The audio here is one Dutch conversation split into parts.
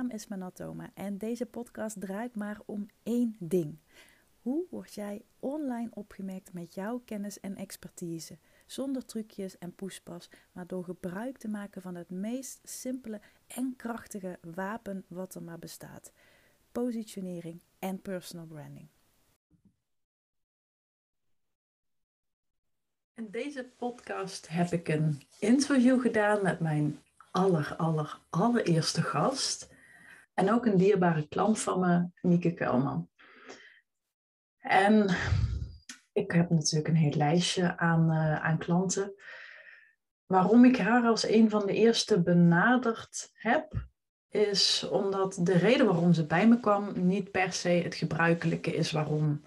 naam is Manatoma en deze podcast draait maar om één ding. Hoe word jij online opgemerkt met jouw kennis en expertise? Zonder trucjes en poespas, maar door gebruik te maken van het meest simpele en krachtige wapen wat er maar bestaat: positionering en personal branding. In deze podcast heb ik een interview gedaan met mijn aller, aller, allereerste gast. En ook een dierbare klant van me, Mieke Kuilman. En ik heb natuurlijk een heel lijstje aan, uh, aan klanten. Waarom ik haar als een van de eerste benaderd heb, is omdat de reden waarom ze bij me kwam niet per se het gebruikelijke is waarom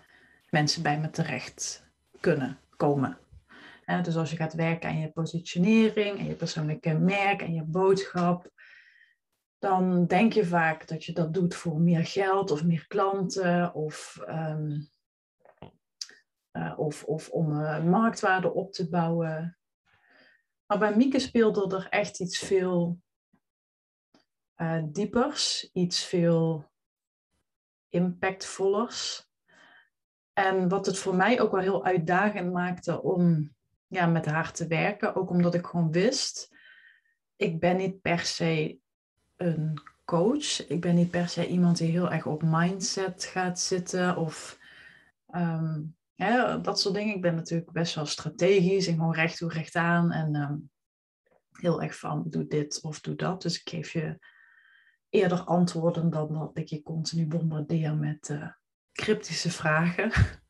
mensen bij me terecht kunnen komen dus als je gaat werken aan je positionering en je persoonlijke merk en je boodschap, dan denk je vaak dat je dat doet voor meer geld of meer klanten of, ehm, eh, of, of om uh, marktwaarde op te bouwen. Maar bij Mieke speelde er echt iets veel uh, diepers, iets veel impactvollers. En wat het voor mij ook wel heel uitdagend maakte om ja, met haar te werken. Ook omdat ik gewoon wist, ik ben niet per se een coach. Ik ben niet per se iemand die heel erg op mindset gaat zitten of um, dat soort dingen. Ik ben natuurlijk best wel strategisch en gewoon recht toe, recht aan. En ehm, heel erg van doe dit of doe dat. Dus ik geef je eerder antwoorden dan dat ik je continu bombardeer met uh, cryptische vragen.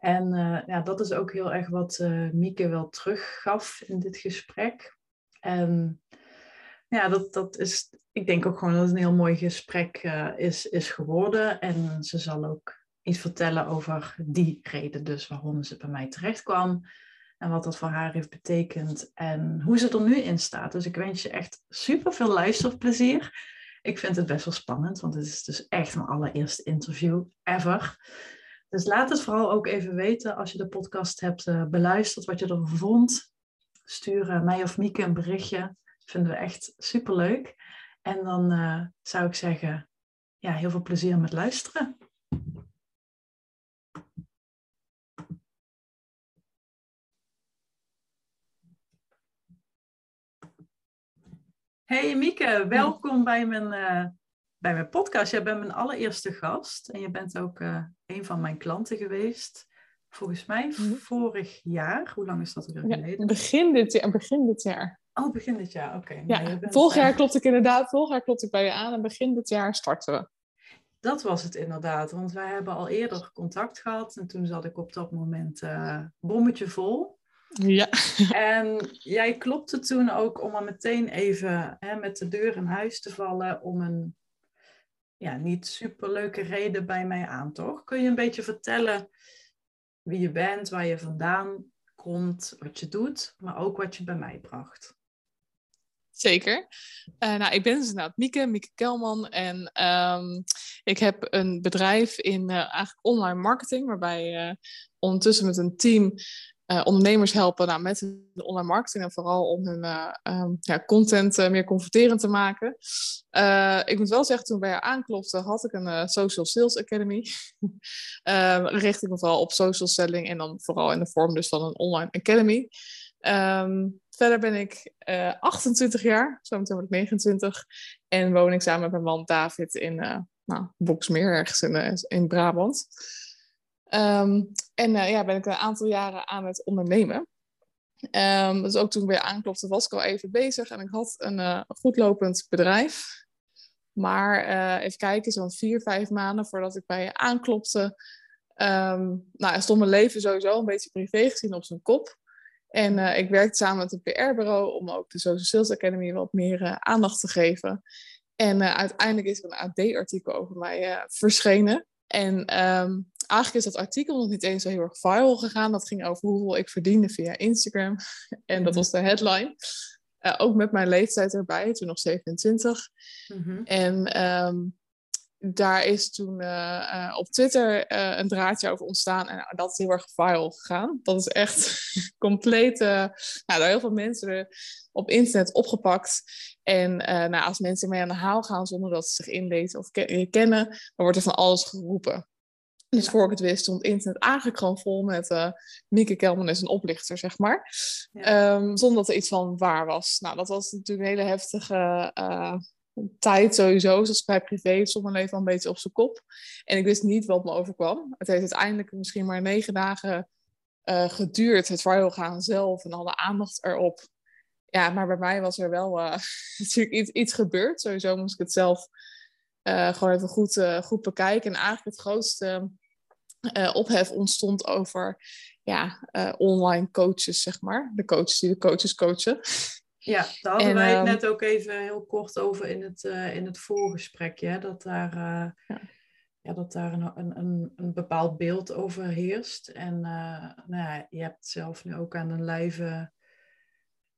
En uh, ja, dat is ook heel erg wat uh, Mieke wel teruggaf in dit gesprek. En ja, dat, dat is, ik denk ook gewoon dat het een heel mooi gesprek uh, is, is geworden. En ze zal ook iets vertellen over die reden dus waarom ze bij mij terecht kwam. En wat dat voor haar heeft betekend en hoe ze er nu in staat. Dus ik wens je echt super veel luisterplezier. Ik vind het best wel spannend, want het is dus echt mijn allereerste interview ever. Dus laat het vooral ook even weten als je de podcast hebt uh, beluisterd, wat je ervan vond. Stuur uh, mij of Mieke een berichtje. Vinden we echt super leuk. En dan uh, zou ik zeggen, ja, heel veel plezier met luisteren. Hey Mieke, welkom bij mijn bij mijn podcast. Jij bent mijn allereerste gast en je bent ook uh, een van mijn klanten geweest. Volgens mij mhm. vorig jaar. Hoe lang is dat er geleden? begin, dit jaar, begin dit jaar. Oh, begin dit jaar, oké. Ja, vorig jaar klopt ik inderdaad. Vorig jaar klopt ik bij je aan en begin dit jaar starten we. Dat was het inderdaad, want wij hebben al eerder contact gehad en toen zat ik op dat moment uh, bommetje vol. Ja. En jij klopte toen ook om er meteen even hè, met de deur in huis te vallen om een ja, niet superleuke reden bij mij aan, toch? Kun je een beetje vertellen wie je bent, waar je vandaan komt, wat je doet, maar ook wat je bij mij bracht? Zeker. Uh, nou, ik ben dus inderdaad Mieke, Mieke Kelman. En um, ik heb een bedrijf in uh, eigenlijk online marketing, waarbij uh, ondertussen met een team ondernemers helpen nou, met de online marketing en vooral om hun um, ja, content meer converterend te maken. ik moet wel zeggen, toen bij haar aanklopte, had ik een Social Sales Academy. Ehm, richt ik me vooral op social selling en dan vooral in de vorm dus van een online academy. Um, verder ben ik 28 jaar, zometeen word ik 29. En woon ik samen met mijn man David in nou, Boksmeer, ergens in, in Brabant. Um, en uh, ja, ben ik een aantal jaren aan het ondernemen. Um, dus ook toen ik weer aanklopte, was ik al even bezig. En ik had een uh, goedlopend bedrijf. Maar uh, even kijken, zo'n vier, vijf maanden voordat ik bij je aanklopte. Um, stond mijn leven sowieso een beetje privé gezien op zijn kop. En ik werkte samen met een PR-bureau om ook de Social Sales Academy wat meer aandacht te geven. En uiteindelijk is er een AD-artikel over mij verschenen. En um, eigenlijk is dat artikel nog niet eens zo heel erg viral gegaan. Dat ging over hoeveel ik verdiende via Instagram. En dat mhm. was de headline. Ook met mijn leeftijd erbij, toen nog 27. Mm -hmm. En um, daar is toen eh, eh, op Twitter uh, een draadje over ontstaan. En dat is heel erg viral gegaan. Dat is echt compleet. nou, daar heel veel mensen op internet opgepakt. En nou, als mensen mee aan de haal gaan zonder dat ze zich inlezen of kennen, dan wordt er van alles geroepen. Dus voor ik het wist, stond internet eigenlijk gewoon vol met uh, Mieke Kelman is een oplichter, zeg maar. Ehm, zonder dat er iets van waar was. Nou, dat was natuurlijk een hele heftige tijd sowieso, zoals bij privé, stond mijn leven al een beetje op zijn kop. En ik wist niet wat me overkwam. Het heeft uiteindelijk misschien maar negen dagen uh, geduurd, het viral gaan zelf en alle aandacht erop. Ja, maar bij mij was er wel uh, natuurlijk iets, iets gebeurd. Sowieso moest ik het zelf uh, gewoon even goed, goed bekijken. En eigenlijk het grootste ophef ontstond over ja, online coaches, zeg maar. De coaches die de coaches coachen. Ja, daar hadden wij het ehm, net ook even heel kort over in het, uh, in het voorgesprekje. Dat daar, uh, ja. ja. dat daar een, een, een bepaald beeld over heerst. En uh, nou ja, je hebt zelf nu ook aan een lijve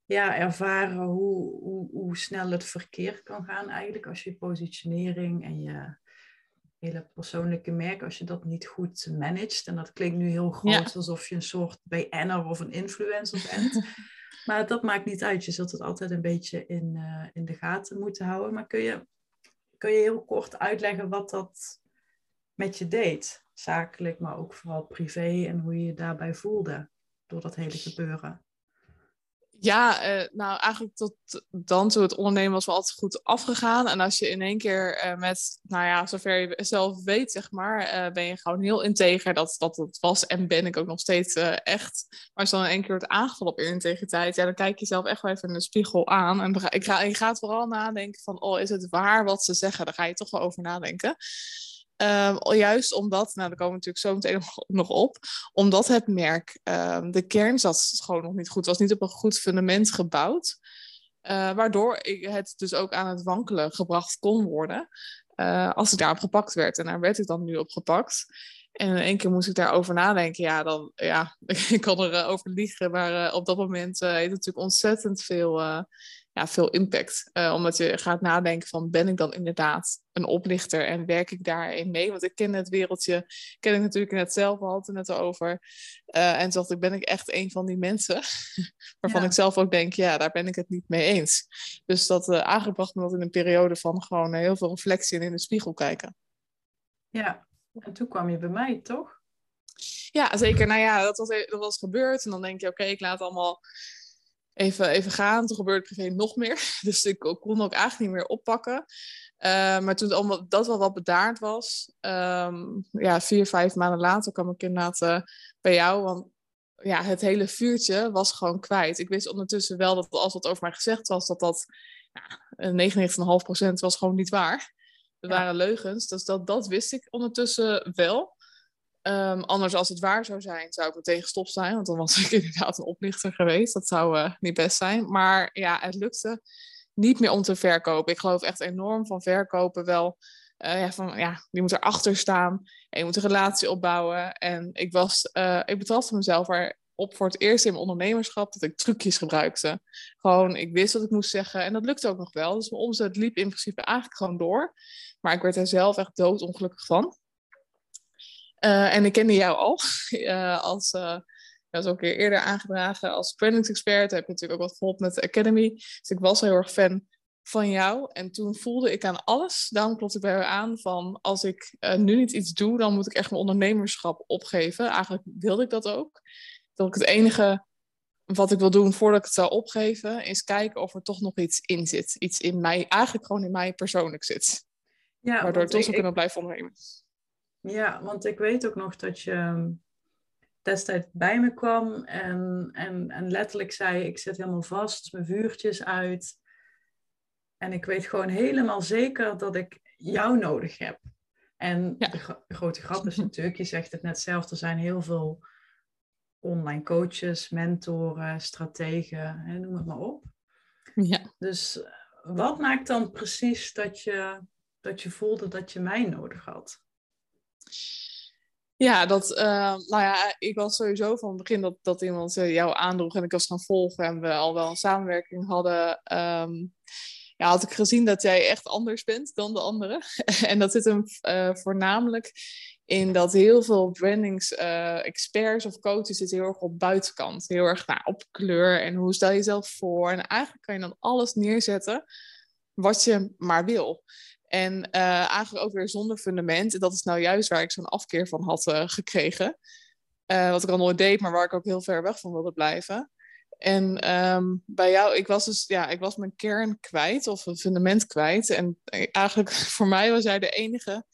ja, ervaren hoe, hoe, hoe snel het verkeer kan gaan eigenlijk. Als je positionering en je hele persoonlijke merk, als je dat niet goed managt. En dat klinkt nu heel groot, alsof je een soort BN'er of een influencer bent. Maar dat maakt niet uit. Je zult het altijd een beetje in, uh, in de gaten moeten houden. Maar kun je, kun je heel kort uitleggen wat dat met je deed? Zakelijk, maar ook vooral privé en hoe je je daarbij voelde door dat hele gebeuren. Ja, uh, nou eigenlijk tot dan toe het ondernemen was wel altijd goed afgegaan. En als je in één keer uh, met, nou ja, zover je zelf weet, zeg maar, uh, ben je gewoon heel integer. Dat, dat het was en ben ik ook nog steeds echt. Maar als je dan in één keer wordt aangevallen op je integriteit, ja, dan kijk je zelf echt wel even in de spiegel aan. En ik ga, je gaat vooral nadenken van, oh, is het waar wat ze zeggen? Daar ga je toch wel over nadenken. Um, juist omdat, nou daar komen we natuurlijk zo meteen nog op, omdat het merk, um, de kern zat gewoon nog niet goed, was niet op een goed fundament gebouwd. Uh, waardoor het dus ook aan het wankelen gebracht kon worden uh, als ik daarop gepakt werd. En daar werd ik dan nu op gepakt. En in één keer moest ik daarover nadenken. Ja, dan, ja ik kan erover uh, liegen. Maar op dat moment heeft het natuurlijk ontzettend veel ja, veel impact. Uh, omdat je gaat nadenken van ben ik dan inderdaad een oplichter en werk ik daarin mee? Want ik ken het wereldje, ken ik natuurlijk net zelf al het net over. Uh, en dacht ik, ben ik echt een van die mensen waarvan ik zelf ook denk, ja, daar ben ik het niet mee eens. Dus dat uh, aangebracht me dat in een periode van gewoon heel veel reflectie en in de spiegel kijken. Ja, en toen kwam je bij mij, toch? Ja, zeker. Nou ja, dat was, dat was gebeurd. En dan denk je, oké, ik laat allemaal even, even gaan. Toen gebeurde privé nog meer. Dus ik kon ook eigenlijk niet meer oppakken. Uh, maar toen allemaal, dat wel wat bedaard was, um, ja, vier, vijf maanden later kwam ik inderdaad uh, bij jou. Want ja, het hele vuurtje was gewoon kwijt. Ik wist ondertussen wel dat als wat over mij gezegd was, dat dat ja, 99,5% was gewoon niet waar. Er waren leugens, dus dat, dat wist ik ondertussen wel. Um, anders, als het waar zou zijn, zou ik meteen gestopt zijn. Want dan was ik inderdaad een oplichter geweest. Dat zou uh, niet best zijn. Maar ja, het lukte niet meer om te verkopen. Ik geloof echt enorm van verkopen wel. Uh, ja, van, ja, die moet erachter staan. En je moet een relatie opbouwen. En ik, was, uh, ik betrapte mezelf erop voor het eerst in mijn ondernemerschap dat ik trucjes gebruikte. Gewoon, ik wist wat ik moest zeggen. En dat lukte ook nog wel. Dus mijn omzet liep in principe eigenlijk gewoon door. Maar ik werd er zelf echt doodongelukkig van. Uh, en ik kende jou al uh, als, dat is ook een keer eerder aangedragen als branding expert. Heb je natuurlijk ook wat geholpen met de Academy. Dus ik was heel erg fan van jou. En toen voelde ik aan alles, daarom klopte ik bij jou aan van als ik nu niet iets doe, dan moet ik echt mijn ondernemerschap opgeven. Eigenlijk wilde ik dat ook. Dat ik het enige wat ik wil doen voordat ik het zou opgeven, is kijken of er toch nog iets in zit. Iets in mij, eigenlijk gewoon in mij persoonlijk zit. Ja, waardoor ik toch zou kunnen blijven ondernemen. Ja, want ik weet ook nog dat je ehm, destijds bij me kwam en, en, en letterlijk zei: Ik zit helemaal vast, mijn vuurtjes uit. En ik weet gewoon helemaal zeker dat ik jou nodig heb. En de, grote grap is natuurlijk, je zegt het net zelf, er zijn heel veel online coaches, mentoren, strategen, hè, noem het maar op. Ja. Dus wat maakt dan precies dat je, dat je voelde dat je mij nodig had? Ja, dat, uh, nou ja, ik was sowieso van het begin dat, dat iemand uh, jou aandroeg en ik was gaan volgen en we al wel een samenwerking hadden. Um, ja, had ik gezien dat jij echt anders bent dan de anderen. en dat zit hem uh, voornamelijk in dat heel veel brandings uh, experts of coaches zitten heel erg op buitenkant. Heel erg nou, op kleur en hoe stel je jezelf voor. En eigenlijk kan je dan alles neerzetten wat je maar wil. En uh, eigenlijk ook weer zonder fundament. En dat is nou juist waar ik zo'n afkeer van had uh, gekregen. Uh, wat ik al nooit deed, maar waar ik ook heel ver weg van wilde blijven. En um, bij jou, ik was dus, ja, ik was mijn kern kwijt of een fundament kwijt. En eigenlijk voor mij was jij de enige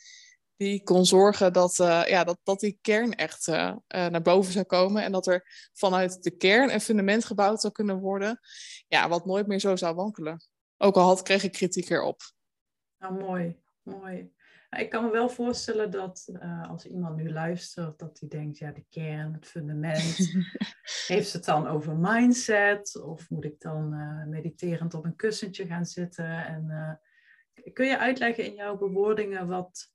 die kon zorgen dat, ja, dat, dat die kern echt naar boven zou komen. En dat er vanuit de kern een fundament gebouwd zou kunnen worden. Ja, wat nooit meer zo zou wankelen. Ook al had, kreeg ik kritiek erop. Nou, mooi, mooi. Ik kan me wel voorstellen dat uh, als iemand nu luistert, dat hij denkt, ja, de kern, het fundament. heeft het dan over mindset? Of moet ik dan uh, mediterend op een kussentje gaan zitten? En uh, kun je uitleggen in jouw bewoordingen wat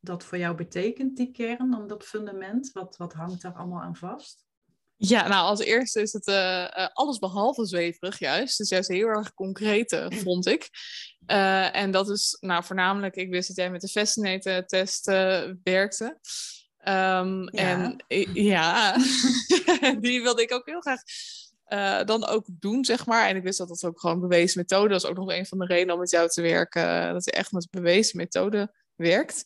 dat voor jou betekent, die kern, dan dat fundament? Wat, wat hangt daar allemaal aan vast? Ja, nou als eerste is het uh, uh, alles behalve zweverig juist. Dus juist heel erg concreet, vond ik. Uh, en dat is nou voornamelijk, ik wist dat jij met de Fascinator test werkte. Um, ja. En ja, die wilde ik ook heel graag dan ook doen, zeg maar. En ik wist dat dat ook gewoon bewezen methode. Is ook nog een van de redenen om met jou te werken. dat je echt met bewezen methode werkt.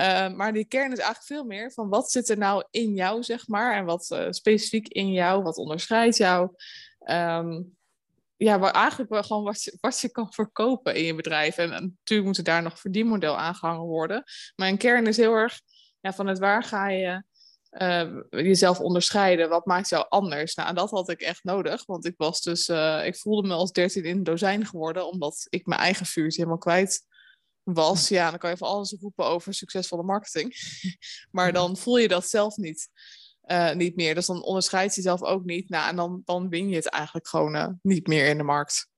Uh, maar die kern is eigenlijk veel meer van wat zit er nou in jou, zeg maar. En wat uh, specifiek in jou, wat onderscheidt jou. Um, ja, waar eigenlijk wel gewoon wat je, wat kan verkopen in je bedrijf. En, natuurlijk moet daar nog verdienmodel aangehangen worden. Maar een kern is heel erg ja, van het waar ga je uh, jezelf onderscheiden. Wat maakt jou anders? Nou, dat had ik echt nodig. Want ik was dus, ik voelde me als dertien in een dozijn geworden. Omdat ik mijn eigen vuurtje helemaal kwijt was, ja, dan kan je van alles roepen over succesvolle marketing. maar dan voel je dat zelf niet, uh, niet meer. Dus dan onderscheid je jezelf ook niet. Nou, en dan, dan win je het eigenlijk gewoon uh, niet meer in de markt.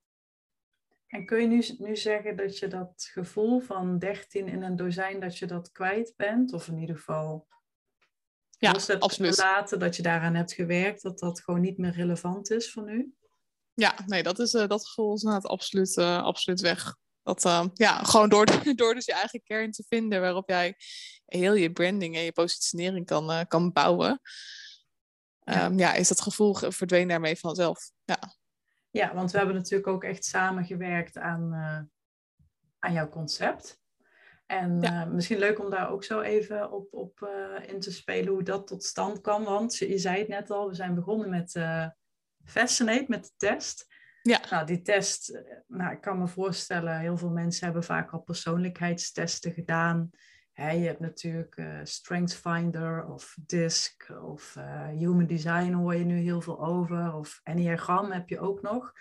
En kun je nu, nu zeggen dat je dat gevoel van 13 in een dozijn, dat je dat kwijt bent? Of in ieder geval ja, absoluut. laten dat je daaraan hebt gewerkt, dat dat gewoon niet meer relevant is voor nu? Ja, nee, dat, is, uh, dat gevoel is inderdaad absoluut, absoluut weg. Dat, uh, ja, gewoon door, door dus je eigen kern te vinden waarop jij heel je branding en je positionering kan, uh, kan bouwen. Ja. Um, ja. is dat gevoel verdween daarmee vanzelf. Ja. ja, want we hebben natuurlijk ook echt samengewerkt aan, uh, aan jouw concept. En ja. misschien leuk om daar ook zo even op, op in te spelen hoe dat tot stand kwam. Want je, je zei het net al, we zijn begonnen met Fascinate, met de test. Ja. Nou, die test, eh, nou, ik kan me voorstellen, heel veel mensen hebben vaak al persoonlijkheidstesten gedaan. je hebt natuurlijk uh, Strength Finder of DISC of uh, Human Design hoor je nu heel veel over. Of Enneagram heb je ook nog.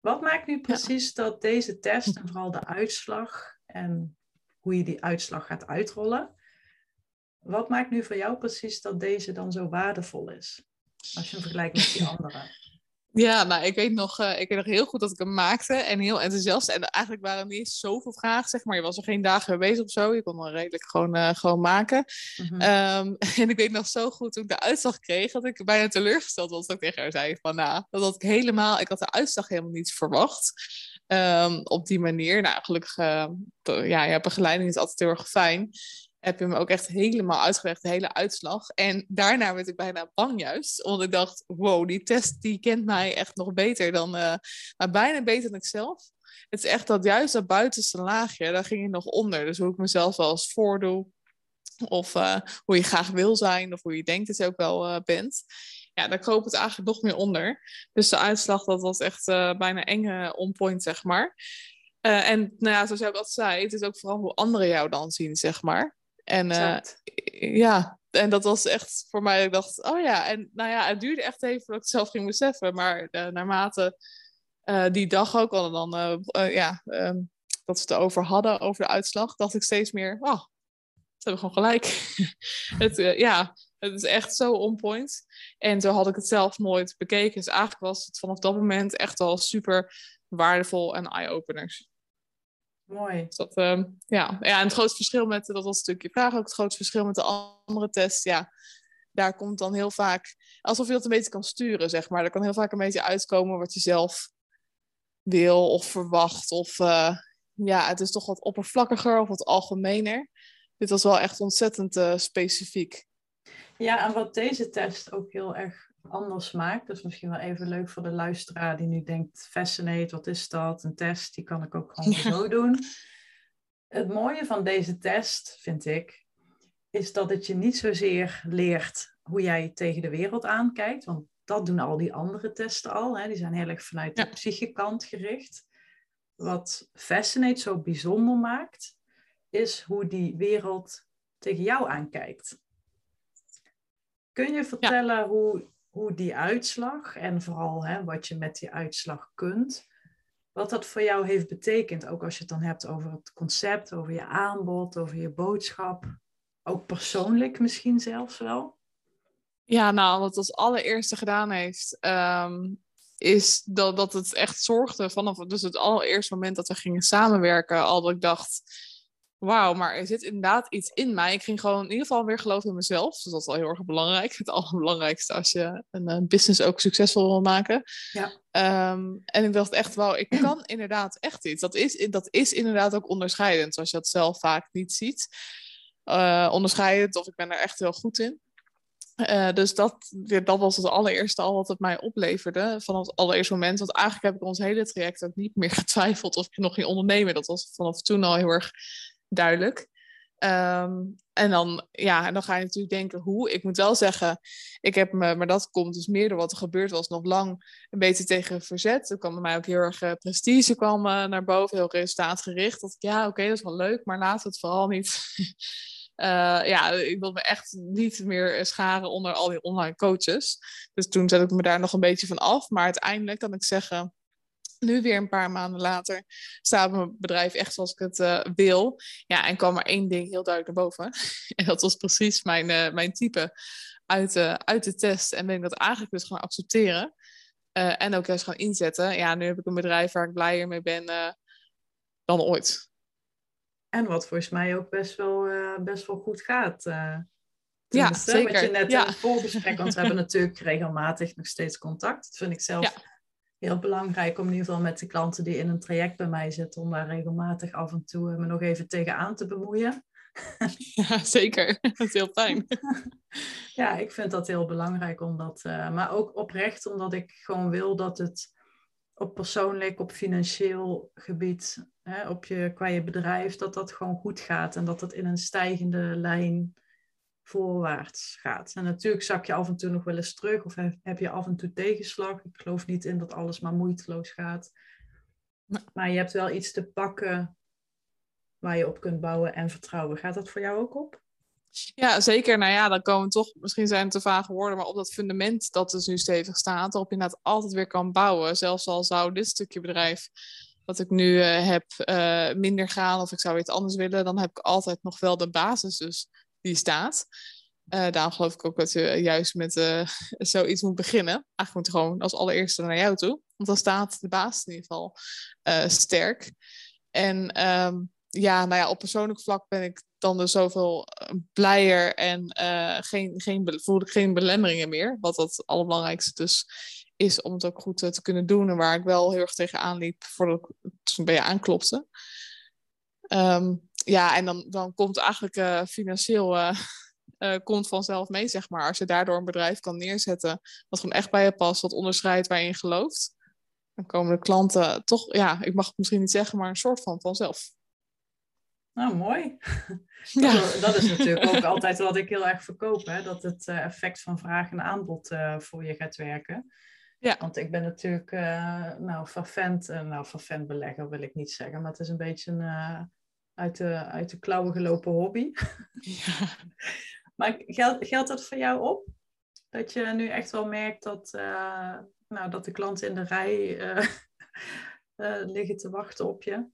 Wat maakt nu precies dat deze test en vooral de uitslag en hoe je die uitslag gaat uitrollen, wat maakt nu voor jou precies dat deze dan zo waardevol is? Als je hem vergelijkt met die andere. Ja, nou, ik weet nog, uh, ik weet nog heel goed dat ik hem maakte en heel enthousiast. En eigenlijk waren er niet zoveel vragen, zeg maar. Je was er geen dagen mee bezig of zo. Je kon hem redelijk gewoon, uh, gewoon maken. Mm-hmm. Um, en ik weet nog zo goed toen ik de uitslag kreeg, dat ik bijna teleurgesteld was. Dat ik tegen haar zei van, nou, dat had ik helemaal, ik had de uitslag helemaal niet verwacht. Um, op die manier. Nou, gelukkig, uh, ja, ja, begeleiding is altijd heel erg fijn heb je me ook echt helemaal uitgelegd, de hele uitslag. En daarna werd ik bijna bang juist, want ik dacht, wow, die test die kent mij echt nog beter dan, uh, maar bijna beter dan ik zelf. Het is echt dat juist dat buitenste laagje, daar ging je nog onder. Dus hoe ik mezelf wel eens voordoe, of uh, hoe je graag wil zijn, of hoe je denkt dat je ook wel uh, bent. Ja, daar kroop het eigenlijk nog meer onder. Dus de uitslag, dat was echt bijna enge on point, zeg maar. en nou ja, zoals ik altijd zei, het is ook vooral hoe anderen jou dan zien, zeg maar. En uh, ja, en dat was echt voor mij, ik dacht, oh ja, en nou ja, het duurde echt even voordat ik het zelf ging beseffen. Maar uh, naarmate uh, die dag ook al dan, ja, um, dat we het erover hadden, over de uitslag, dacht ik steeds meer, oh, ze hebben gewoon gelijk. het, ja, het is echt zo on point. En zo had ik het zelf nooit bekeken. Dus eigenlijk was het vanaf dat moment echt al super waardevol en eye-openers. Mooi. Dus dat, uh, ja. ja, en het grootste verschil met, dat was natuurlijk je vraag ook, het grootste verschil met de andere test, ja, daar komt dan heel vaak, alsof je dat een beetje kan sturen, zeg maar. Er kan heel vaak een beetje uitkomen wat je zelf wil of verwacht. Of uh, ja, het is toch wat oppervlakkiger of wat algemener. Dit was wel echt ontzettend uh, specifiek. Ja, en wat deze test ook heel erg anders maakt, dat is misschien wel even leuk voor de luisteraar die nu denkt, fascinate, wat is dat? Een test, die kan ik ook gewoon zo doen. Het mooie van deze test, vind ik, is dat het je niet zozeer leert hoe jij tegen de wereld aankijkt, want dat doen al die andere testen al. Hè. Die zijn heel erg vanuit de psychikant gericht. Wat Fascinate zo bijzonder maakt, is hoe die wereld tegen jou aankijkt. Kun je vertellen hoe, hoe die uitslag en vooral hè, wat je met die uitslag kunt, wat dat voor jou heeft betekend? Ook als je het dan hebt over het concept, over je aanbod, over je boodschap. Ook persoonlijk misschien zelfs wel. Ja, nou, wat als allereerste gedaan heeft, ehm, is dat, dat het echt zorgde vanaf dus het allereerste moment dat we gingen samenwerken, al dat ik dacht, wauw, maar er zit inderdaad iets in mij. Ik ging gewoon in ieder geval weer geloven in mezelf. Dus dat is wel heel erg belangrijk. Het allerbelangrijkste als je een, een business ook succesvol wil maken. Ja. Ehm, en ik dacht echt, wauw, ik kan inderdaad echt iets. Dat is, dat is inderdaad ook onderscheidend, zoals je dat zelf vaak niet ziet. Uh, onderscheidend, of ik ben er echt heel goed in. Uh, dus dat, dat was het allereerste al wat het mij opleverde. Vanaf het allereerste moment. Want eigenlijk heb ik ons hele traject ook niet meer getwijfeld of ik nog ging ondernemen. Dat was vanaf toen al heel erg duidelijk. Um, en dan, ja, en dan ga je natuurlijk denken hoe. Ik moet wel zeggen, ik heb me, maar dat komt dus meer door wat er gebeurd was, nog lang een beetje tegen verzet. Er kwam bij mij ook heel erg uh, prestige kwam, uh, naar boven, heel resultaatgericht. Dat ik, ja, oké, dat is wel leuk, maar laat het vooral niet. Uh, ja, ik wil me echt niet meer scharen onder al die online coaches. Dus toen zet ik me daar nog een beetje van af. Maar uiteindelijk kan ik zeggen, nu weer een paar maanden later staat mijn bedrijf echt zoals ik het uh, wil. Ja, en kwam er één ding heel duidelijk naar boven. en dat was precies mijn, uh, mijn type uit de, uit de test. En ben ik dat eigenlijk dus gaan accepteren. Uh, en ook juist gaan inzetten. Ja, nu heb ik een bedrijf waar ik blijer mee ben dan ooit. En wat volgens mij ook best wel, best wel goed gaat. ja, zeker. Wat je net ja. in het voorgesprek, want we hebben natuurlijk regelmatig nog steeds contact. Dat vind ik zelf... Ja heel belangrijk om in ieder geval met de klanten die in een traject bij mij zitten, om daar regelmatig af en toe me nog even tegenaan te bemoeien. Ja, zeker. Dat is heel fijn. Ja, ik vind dat heel belangrijk, omdat, uh, maar ook oprecht omdat ik gewoon wil dat het op persoonlijk, op financieel gebied, hè, op je, qua je bedrijf, dat dat gewoon goed gaat en dat het in een stijgende lijn voorwaarts gaat. En natuurlijk zak je af en toe nog wel eens terug of heb je af en toe tegenslag. Ik geloof niet in dat alles maar moeiteloos gaat. Maar je hebt wel iets te pakken waar je op kunt bouwen en vertrouwen. Gaat dat voor jou ook op? Ja, zeker. Nou ja, dan komen toch, misschien zijn het te vage woorden, maar op dat fundament dat dus nu stevig staat, waarop je inderdaad altijd weer kan bouwen. Zelfs al zou dit stukje bedrijf wat ik nu uh, heb uh, minder gaan of ik zou iets anders willen, dan heb ik altijd nog wel de basis dus die staat. Uh, daarom geloof ik ook dat je juist met uh, zoiets moet beginnen. Eigenlijk moet je gewoon als allereerste naar jou toe. Want dan staat de baas in ieder geval uh, sterk. En um, ja, nou ja, op persoonlijk vlak ben ik dan dus zoveel blijer en geen, geen, voel geen belemmeringen meer. Wat het allerbelangrijkste dus is om het ook goed te kunnen doen. En waar ik wel heel erg tegen aanliep voordat ik toen bij je aanklopte. Um, ja, en dan, dan komt eigenlijk uh, financieel uh, uh, komt vanzelf mee, zeg maar. Als je daardoor een bedrijf kan neerzetten wat gewoon echt bij je past, wat onderscheidt waar je in gelooft, dan komen de klanten toch, ja, ik mag het misschien niet zeggen, maar een soort van vanzelf. Nou, mooi. Ja. Dat, dat is natuurlijk ook altijd wat ik heel erg verkoop, hè? dat het effect van vraag en aanbod voor je gaat werken. Ja. Want ik ben natuurlijk, nou, vervent, nou, vervent belegger wil ik niet zeggen, maar het is een beetje een uit de, uit de klauwen gelopen hobby. Ja. maar geldt, geldt dat voor jou op? Dat je nu echt wel merkt dat, uh, nou, dat de klanten in de rij uh, uh, liggen te wachten op je,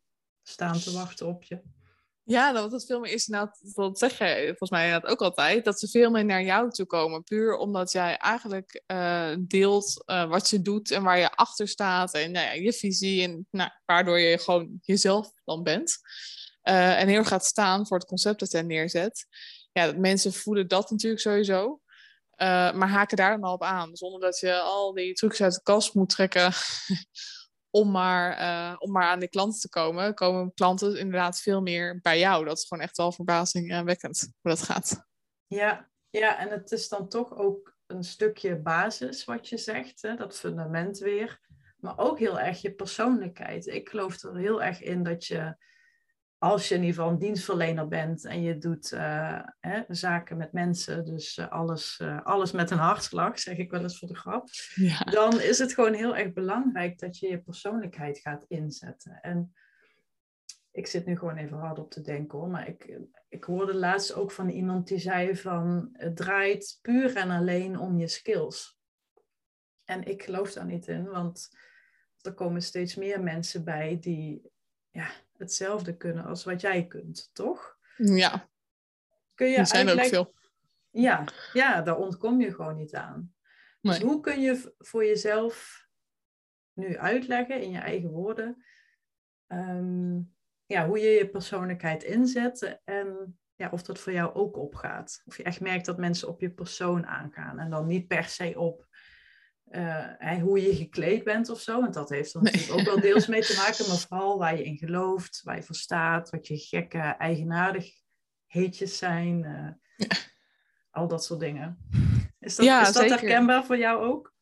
staan te wachten op je? Ja, dat het veel meer is inderdaad, dat zeg je volgens mij inderdaad ook altijd, dat ze veel meer naar jou toe komen. Puur omdat jij eigenlijk deelt wat je doet en waar je achter staat en nou ja, je visie en nou, waardoor je gewoon jezelf dan bent. Uh, en heel gaat staan voor het concept dat hij neerzet. Ja, mensen voelen dat natuurlijk sowieso. Uh, maar haken daar dan al op aan. Zonder dat je al die trucs uit de kast moet trekken om maar, uh, om maar aan die klanten te komen, komen klanten inderdaad veel meer bij jou. Dat is gewoon echt wel verbazingwekkend hoe dat gaat. Ja, ja, en het is dan toch ook een stukje basis wat je zegt, hè? dat fundament weer. Maar ook heel erg je persoonlijkheid. Ik geloof er heel erg in dat je als je in ieder geval een dienstverlener bent en je doet uh, hè, zaken met mensen, dus uh, alles, uh, alles met een hartslag, zeg ik wel eens voor de grap, ja. dan is het gewoon heel erg belangrijk dat je je persoonlijkheid gaat inzetten. En ik zit nu gewoon even hard op te denken hoor, maar ik, ik hoorde laatst ook van iemand die zei van het draait puur en alleen om je skills. En ik geloof daar niet in, want er komen steeds meer mensen bij die ja, hetzelfde kunnen als wat jij kunt, toch? Ja. Kun je er zijn er ook veel. Ja, ja, daar ontkom je gewoon niet aan. Dus hoe kun je voor jezelf nu uitleggen in je eigen woorden ehm, ja, hoe je je persoonlijkheid inzet en ja, of dat voor jou ook opgaat? Of je echt merkt dat mensen op je persoon aangaan en dan niet per se op uh, hoe je gekleed bent of zo. Want dat heeft er natuurlijk ook wel deels mee te maken. Maar vooral waar je in gelooft, waar je voor staat, wat je gekke eigenaardigheidjes zijn. Uh, Al dat soort dingen. Is dat, ja, is dat herkenbaar voor jou ook?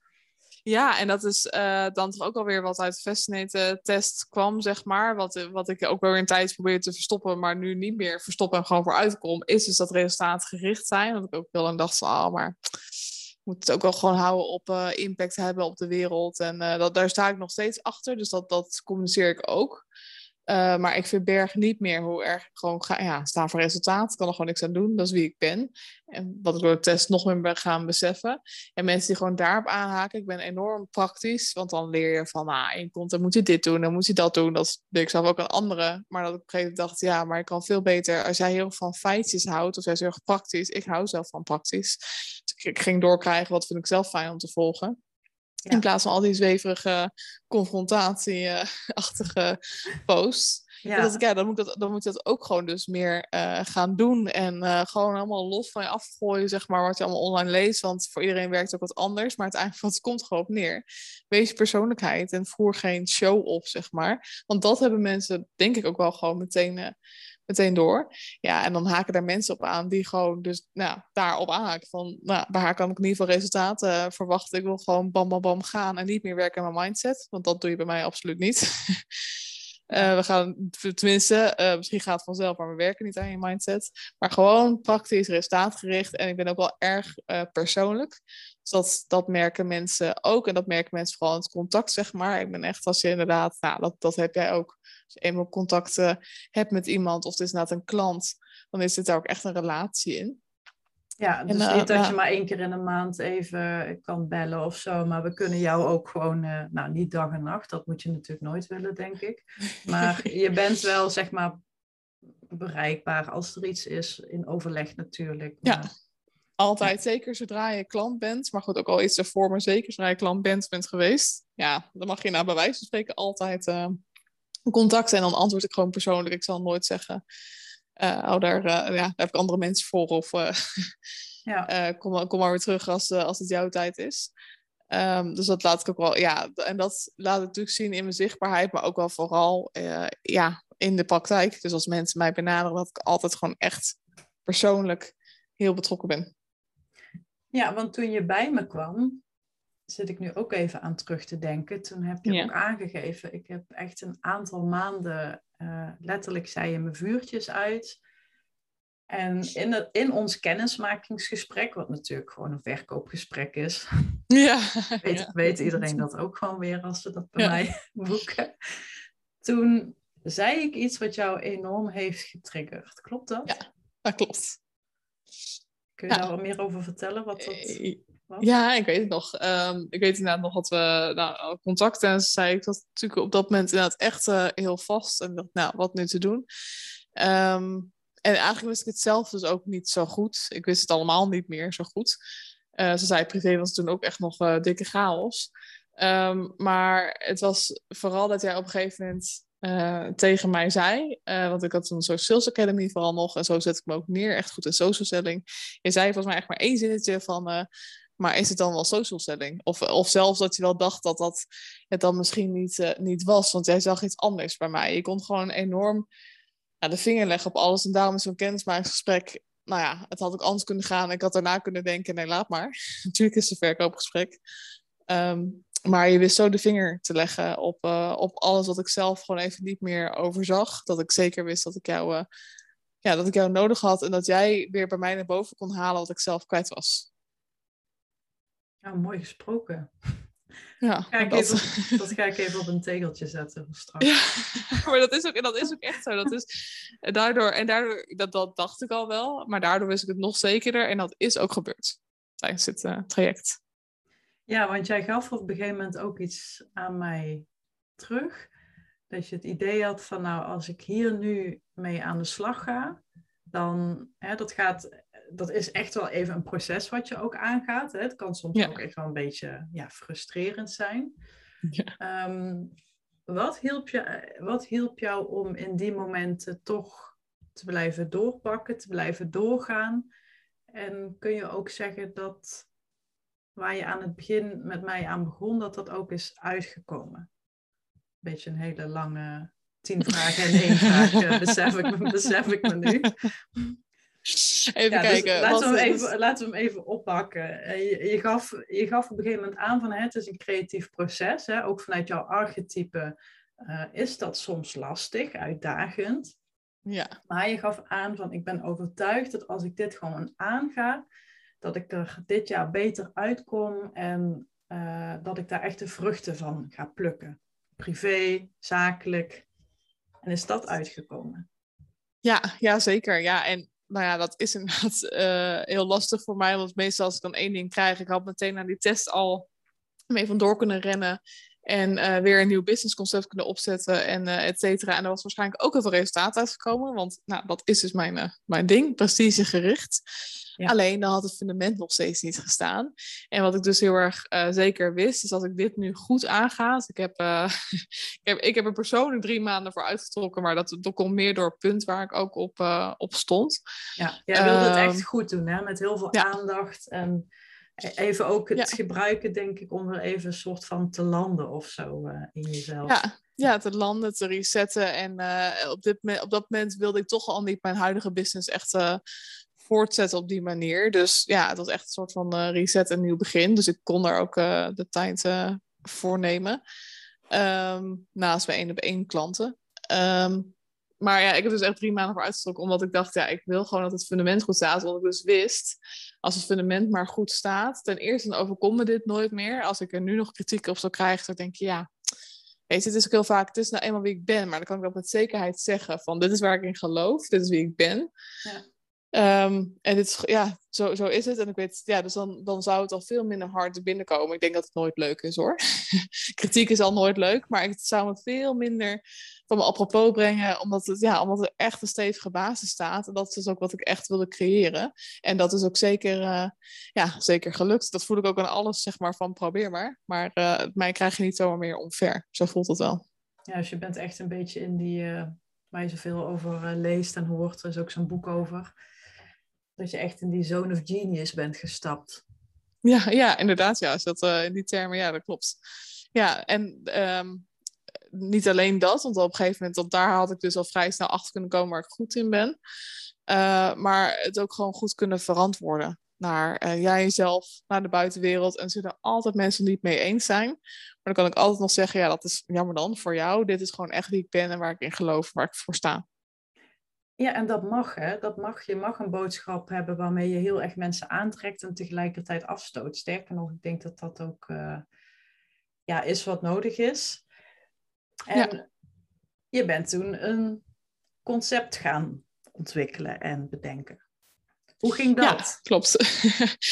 Ja, en dat is uh, dan toch ook alweer wat uit de Fascinator-test kwam, zeg maar. Wat, wat ik ook wel weer een tijd probeerde te verstoppen, maar nu niet meer verstoppen en gewoon vooruit kom, is dus dat resultaatgericht zijn. Dat ik ook heel lang dacht van, ah, maar moet het ook wel gewoon houden op uh, impact hebben op de wereld. En uh, dat, daar sta ik nog steeds achter. Dus dat, dat communiceer ik ook. Uh, maar ik verberg niet meer hoe erg ik gewoon ga ja, staan voor resultaat. Ik kan er gewoon niks aan doen. Dat is wie ik ben. En wat ik door de test nog meer ben gaan beseffen. En mensen die gewoon daarop aanhaken. Ik ben enorm praktisch. Want dan leer je van, ah, in content moet je dit doen. Dan moet je dat doen. Dat deed ik zelf ook aan anderen. Maar dat ik op een gegeven moment dacht, ja, maar ik kan veel beter. Als jij heel van feitjes houdt. Of jij is heel erg praktisch. Ik hou zelf van praktisch. Ik ging doorkrijgen, wat vind ik zelf fijn om te volgen. In plaats van al die zweverige confrontatieachtige posts. Ja. Dat ik, ja, dan moet, dat, dan moet je dat ook gewoon dus meer uh, gaan doen. En uh, gewoon helemaal los van je afgooien, zeg maar, wat je allemaal online leest. Want voor iedereen werkt ook wat anders. Maar uiteindelijk, het komt gewoon op neer. Wees je persoonlijkheid en voer geen show op, zeg maar. Want dat hebben mensen, denk ik, ook wel gewoon meteen uh, meteen door. Ja, en dan haken daar mensen op aan die gewoon dus nou, daarop aanhaken. Van, nou, bij haar kan ik in ieder geval resultaten uh, verwachten. Ik wil gewoon bam, bam, bam gaan en niet meer werken aan mijn mindset. Want dat doe je bij mij absoluut niet. uh, we gaan, tenminste, uh, misschien gaat het vanzelf, maar we werken niet aan je mindset. Maar gewoon praktisch, resultaatgericht. En ik ben ook wel erg persoonlijk. Dus dat, dat merken mensen ook. En dat merken mensen vooral in het contact, zeg maar. Ik ben echt, als je inderdaad, nou, dat, dat heb jij ook als je eenmaal contacten hebt met iemand of het is inderdaad een klant, dan is het daar ook echt een relatie in. Ja, dus en, uh, niet dat je maar één keer in de maand even kan bellen of zo, maar we kunnen jou ook gewoon, uh, nou niet dag en nacht, dat moet je natuurlijk nooit willen, denk ik. Maar je bent wel, zeg maar, bereikbaar als er iets is, in overleg natuurlijk. Maar... Ja, altijd, zeker zodra je klant bent, maar goed, ook al iets ervoor, maar zeker zodra je klant bent, bent geweest, ja, dan mag je nou bij wijze van spreken altijd uh, contact en dan antwoord ik gewoon persoonlijk. Ik zal nooit zeggen, uh, oh, daar, uh, ja, daar heb ik andere mensen voor. Of uh, ja. kom, kom maar weer terug als, als het jouw tijd is. Um, dus dat laat ik ook wel, ja, en dat laat ik natuurlijk zien in mijn zichtbaarheid, maar ook wel vooral ja, in de praktijk. Dus als mensen mij benaderen, dat ik altijd gewoon echt persoonlijk heel betrokken ben. Ja, want toen je bij me kwam, zit ik nu ook even aan terug te denken. Toen heb je ook aangegeven, ik heb echt een aantal maanden, uh, letterlijk zei je mijn vuurtjes uit. En in, het, in ons kennismakingsgesprek, wat natuurlijk gewoon een verkoopgesprek is, ja. weet, ja. weet iedereen dat ook gewoon weer als ze dat bij mij boeken. Toen zei ik iets wat jou enorm heeft getriggerd. Klopt dat? Ja, dat klopt. Kun je daar wat meer over vertellen? Wat dat... Eh, ja, ik weet het nog. Ehm, ik weet inderdaad nog dat we nou, contact en zei ik dat natuurlijk op dat moment inderdaad echt uh, heel vast. En dacht, nou, wat nu te doen? Um, en eigenlijk wist ik het zelf dus ook niet zo goed. Ik wist het allemaal niet meer zo goed. Uh, ze zei, privé was toen ook echt nog uh, dikke chaos. Um, maar het was vooral dat jij op een gegeven moment tegen mij zei. Want ik had een soort Sales Academy vooral nog. En zo zet ik me ook neer. Echt goed in social selling. Je zei volgens mij echt maar één zinnetje van... Maar is het dan wel social selling? Of, of zelfs dat je wel dacht dat dat het dan misschien niet, uh, niet was. Want jij zag iets anders bij mij. Je kon gewoon enorm ja, de vinger leggen op alles. En daarom is zo'n kennismakingsgesprek... Nou ja, het had ook anders kunnen gaan. Ik had daarna kunnen denken, nee, laat maar. Natuurlijk is het een verkoopgesprek. Um, maar je wist zo de vinger te leggen op, uh, op alles wat ik zelf gewoon even niet meer overzag. Dat ik zeker wist dat ik jou, ja, dat ik jou nodig had. En dat jij weer bij mij naar boven kon halen wat ik zelf kwijt was. Ja, mooi gesproken. Ja, ga ik dat... Even, dat ga ik even op een tegeltje zetten straks. Ja, maar dat is ook, dat is ook echt zo. Dat is, daardoor, en daardoor, dat, dat dacht ik al wel, maar daardoor wist ik het nog zekerder. En dat is ook gebeurd tijdens dit uh, traject. Ja, want jij gaf op een gegeven moment ook iets aan mij terug. Dat je het idee had van, nou, als ik hier nu mee aan de slag ga, dan, hè, dat gaat, dat is echt wel even een proces wat je ook aangaat. Hè. Het kan soms ook echt wel een beetje ja, frustrerend zijn. Ja. Um, wat, hielp je, wat hielp jou om in die momenten toch te blijven doorpakken, te blijven doorgaan? En kun je ook zeggen dat waar je aan het begin met mij aan begon, dat dat ook is uitgekomen. Beetje een hele lange tien vragen en één vraag, uh, besef, ik, besef ik me nu. Even ja, dus kijken. laten, we hem even, laten we hem even oppakken. Eh, je, je, gaf, je gaf op een gegeven moment aan van het is een creatief proces. Hè? Ook vanuit jouw archetype uh, is dat soms lastig, uitdagend. Ja. Maar je gaf aan van ik ben overtuigd dat als ik dit gewoon aanga, dat ik er dit jaar beter uitkom en uh, dat ik daar echt de vruchten van ga plukken. Privé, zakelijk. En is dat uitgekomen? Ja, ja zeker. Ja, en nou ja, dat is inderdaad uh, heel lastig voor mij. Want meestal als ik dan één ding krijg, ik had meteen aan die test al mee vandoor kunnen rennen. En uh, weer een nieuw businessconcept kunnen opzetten en uh, et cetera. En er was waarschijnlijk ook heel veel resultaat uitgekomen. Want nou, dat is dus mijn, uh, mijn ding, prestigegericht. Ja. Alleen dan had het fundament nog steeds niet gestaan. En wat ik dus heel erg zeker wist, is dat ik dit nu goed aanga. Dus ik, heb, ik, heb, ik heb er persoonlijk drie maanden voor uitgetrokken. Maar dat, dat komt meer door het punt waar ik ook op, op stond. Ja, jij wilde het echt ehm, goed doen, hè? met heel veel ja. aandacht en Even ook het gebruiken, denk ik, om er even een soort van te landen of zo uh, in jezelf. Ja, ja, te landen, te resetten. En uh, op, dit, op dat moment wilde ik toch al niet mijn huidige business echt uh, voortzetten op die manier. Dus ja, het was echt een soort van reset en nieuw begin. Dus ik kon er ook de tijd voor nemen. Um, naast mijn één op één klanten. Um, maar ja, ik heb dus echt drie maanden voor uitgetrokken, omdat ik dacht, ja, ik wil gewoon dat het fundament goed staat. Want ik dus wist, als het fundament maar goed staat, ten eerste dan overkomt me dit nooit meer. Als ik er nu nog kritiek op zou krijgen, dan denk je, ja, weet je, het is ook heel vaak, het is nou eenmaal wie ik ben. Maar dan kan ik ook met zekerheid zeggen van, dit is waar ik in geloof, dit is wie ik ben. Ja. Um, en dit ja, zo, zo is het. En ik weet, ja, dus dan, dan zou het al veel minder hard binnenkomen. Ik denk dat het nooit leuk is hoor. Kritiek is al nooit leuk, maar het zou me veel minder van me apropos brengen, omdat, het, ja, omdat er echt een stevige basis staat. En dat is dus ook wat ik echt wilde creëren. En dat is ook zeker, uh, ja, zeker gelukt. Dat voel ik ook aan alles, zeg maar, van probeer maar. Maar uh, mij krijg je niet zomaar meer omver. Zo voelt het wel. Ja, dus je bent echt een beetje in die, uh, waar je zoveel over leest en hoort. Er is ook zo'n boek over dat je echt in die zone of genius bent gestapt. Ja, ja inderdaad. Ja, is dat, in die termen, ja, dat klopt. Ja, en um, niet alleen dat, want op een gegeven moment, daar had ik dus al vrij snel achter kunnen komen waar ik goed in ben. Uh, maar het ook gewoon goed kunnen verantwoorden naar uh, jij jezelf, naar de buitenwereld. En zullen altijd mensen die het mee eens zijn. Maar dan kan ik altijd nog zeggen, ja, dat is jammer dan voor jou. Dit is gewoon echt wie ik ben en waar ik in geloof, waar ik voor sta. Ja, en dat mag, hè. Dat mag. Je mag een boodschap hebben waarmee je heel erg mensen aantrekt en tegelijkertijd afstoot. Sterker nog, ik denk dat dat ook uh, ja, is wat nodig is. En ja. je bent toen een concept gaan ontwikkelen en bedenken. Hoe ging dat? Ja, klopt.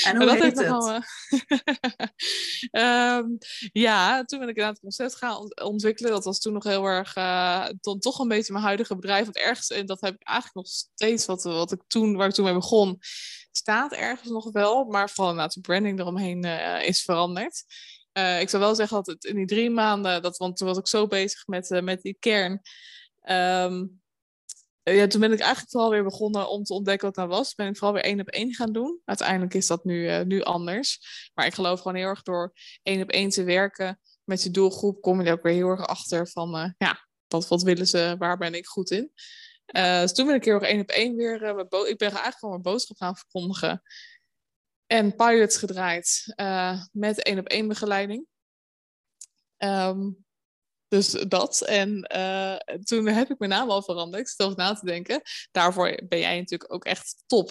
En hoe dat heet het? um, ja, toen ben ik inderdaad het concept gaan ontwikkelen. Dat was toen nog heel erg, uh, toch een beetje mijn huidige bedrijf. Want ergens, en dat heb ik eigenlijk nog steeds, wat, wat ik toen, waar ik toen mee begon, staat ergens nog wel. Maar vooral inderdaad de branding eromheen uh, is veranderd. Uh, ik zou wel zeggen dat het in die drie maanden, dat, want toen was ik zo bezig met, met die kern. Um, ja, toen ben ik eigenlijk vooral weer begonnen om te ontdekken wat dat was. Ben ik vooral weer één op één gaan doen. Uiteindelijk is dat nu, nu anders. Maar ik geloof gewoon heel erg door één op één te werken met je doelgroep, kom je er ook weer heel erg achter van, ja, wat, wat willen ze, waar ben ik goed in? Dus toen ben ik heel erg één op één weer, ik ben eigenlijk gewoon mijn boodschap gaan verkondigen. En pilots gedraaid uh, met één op één begeleiding. Um, dus dat. En toen heb ik mijn naam al veranderd. Ik stel na te denken. Daarvoor ben jij natuurlijk ook echt top.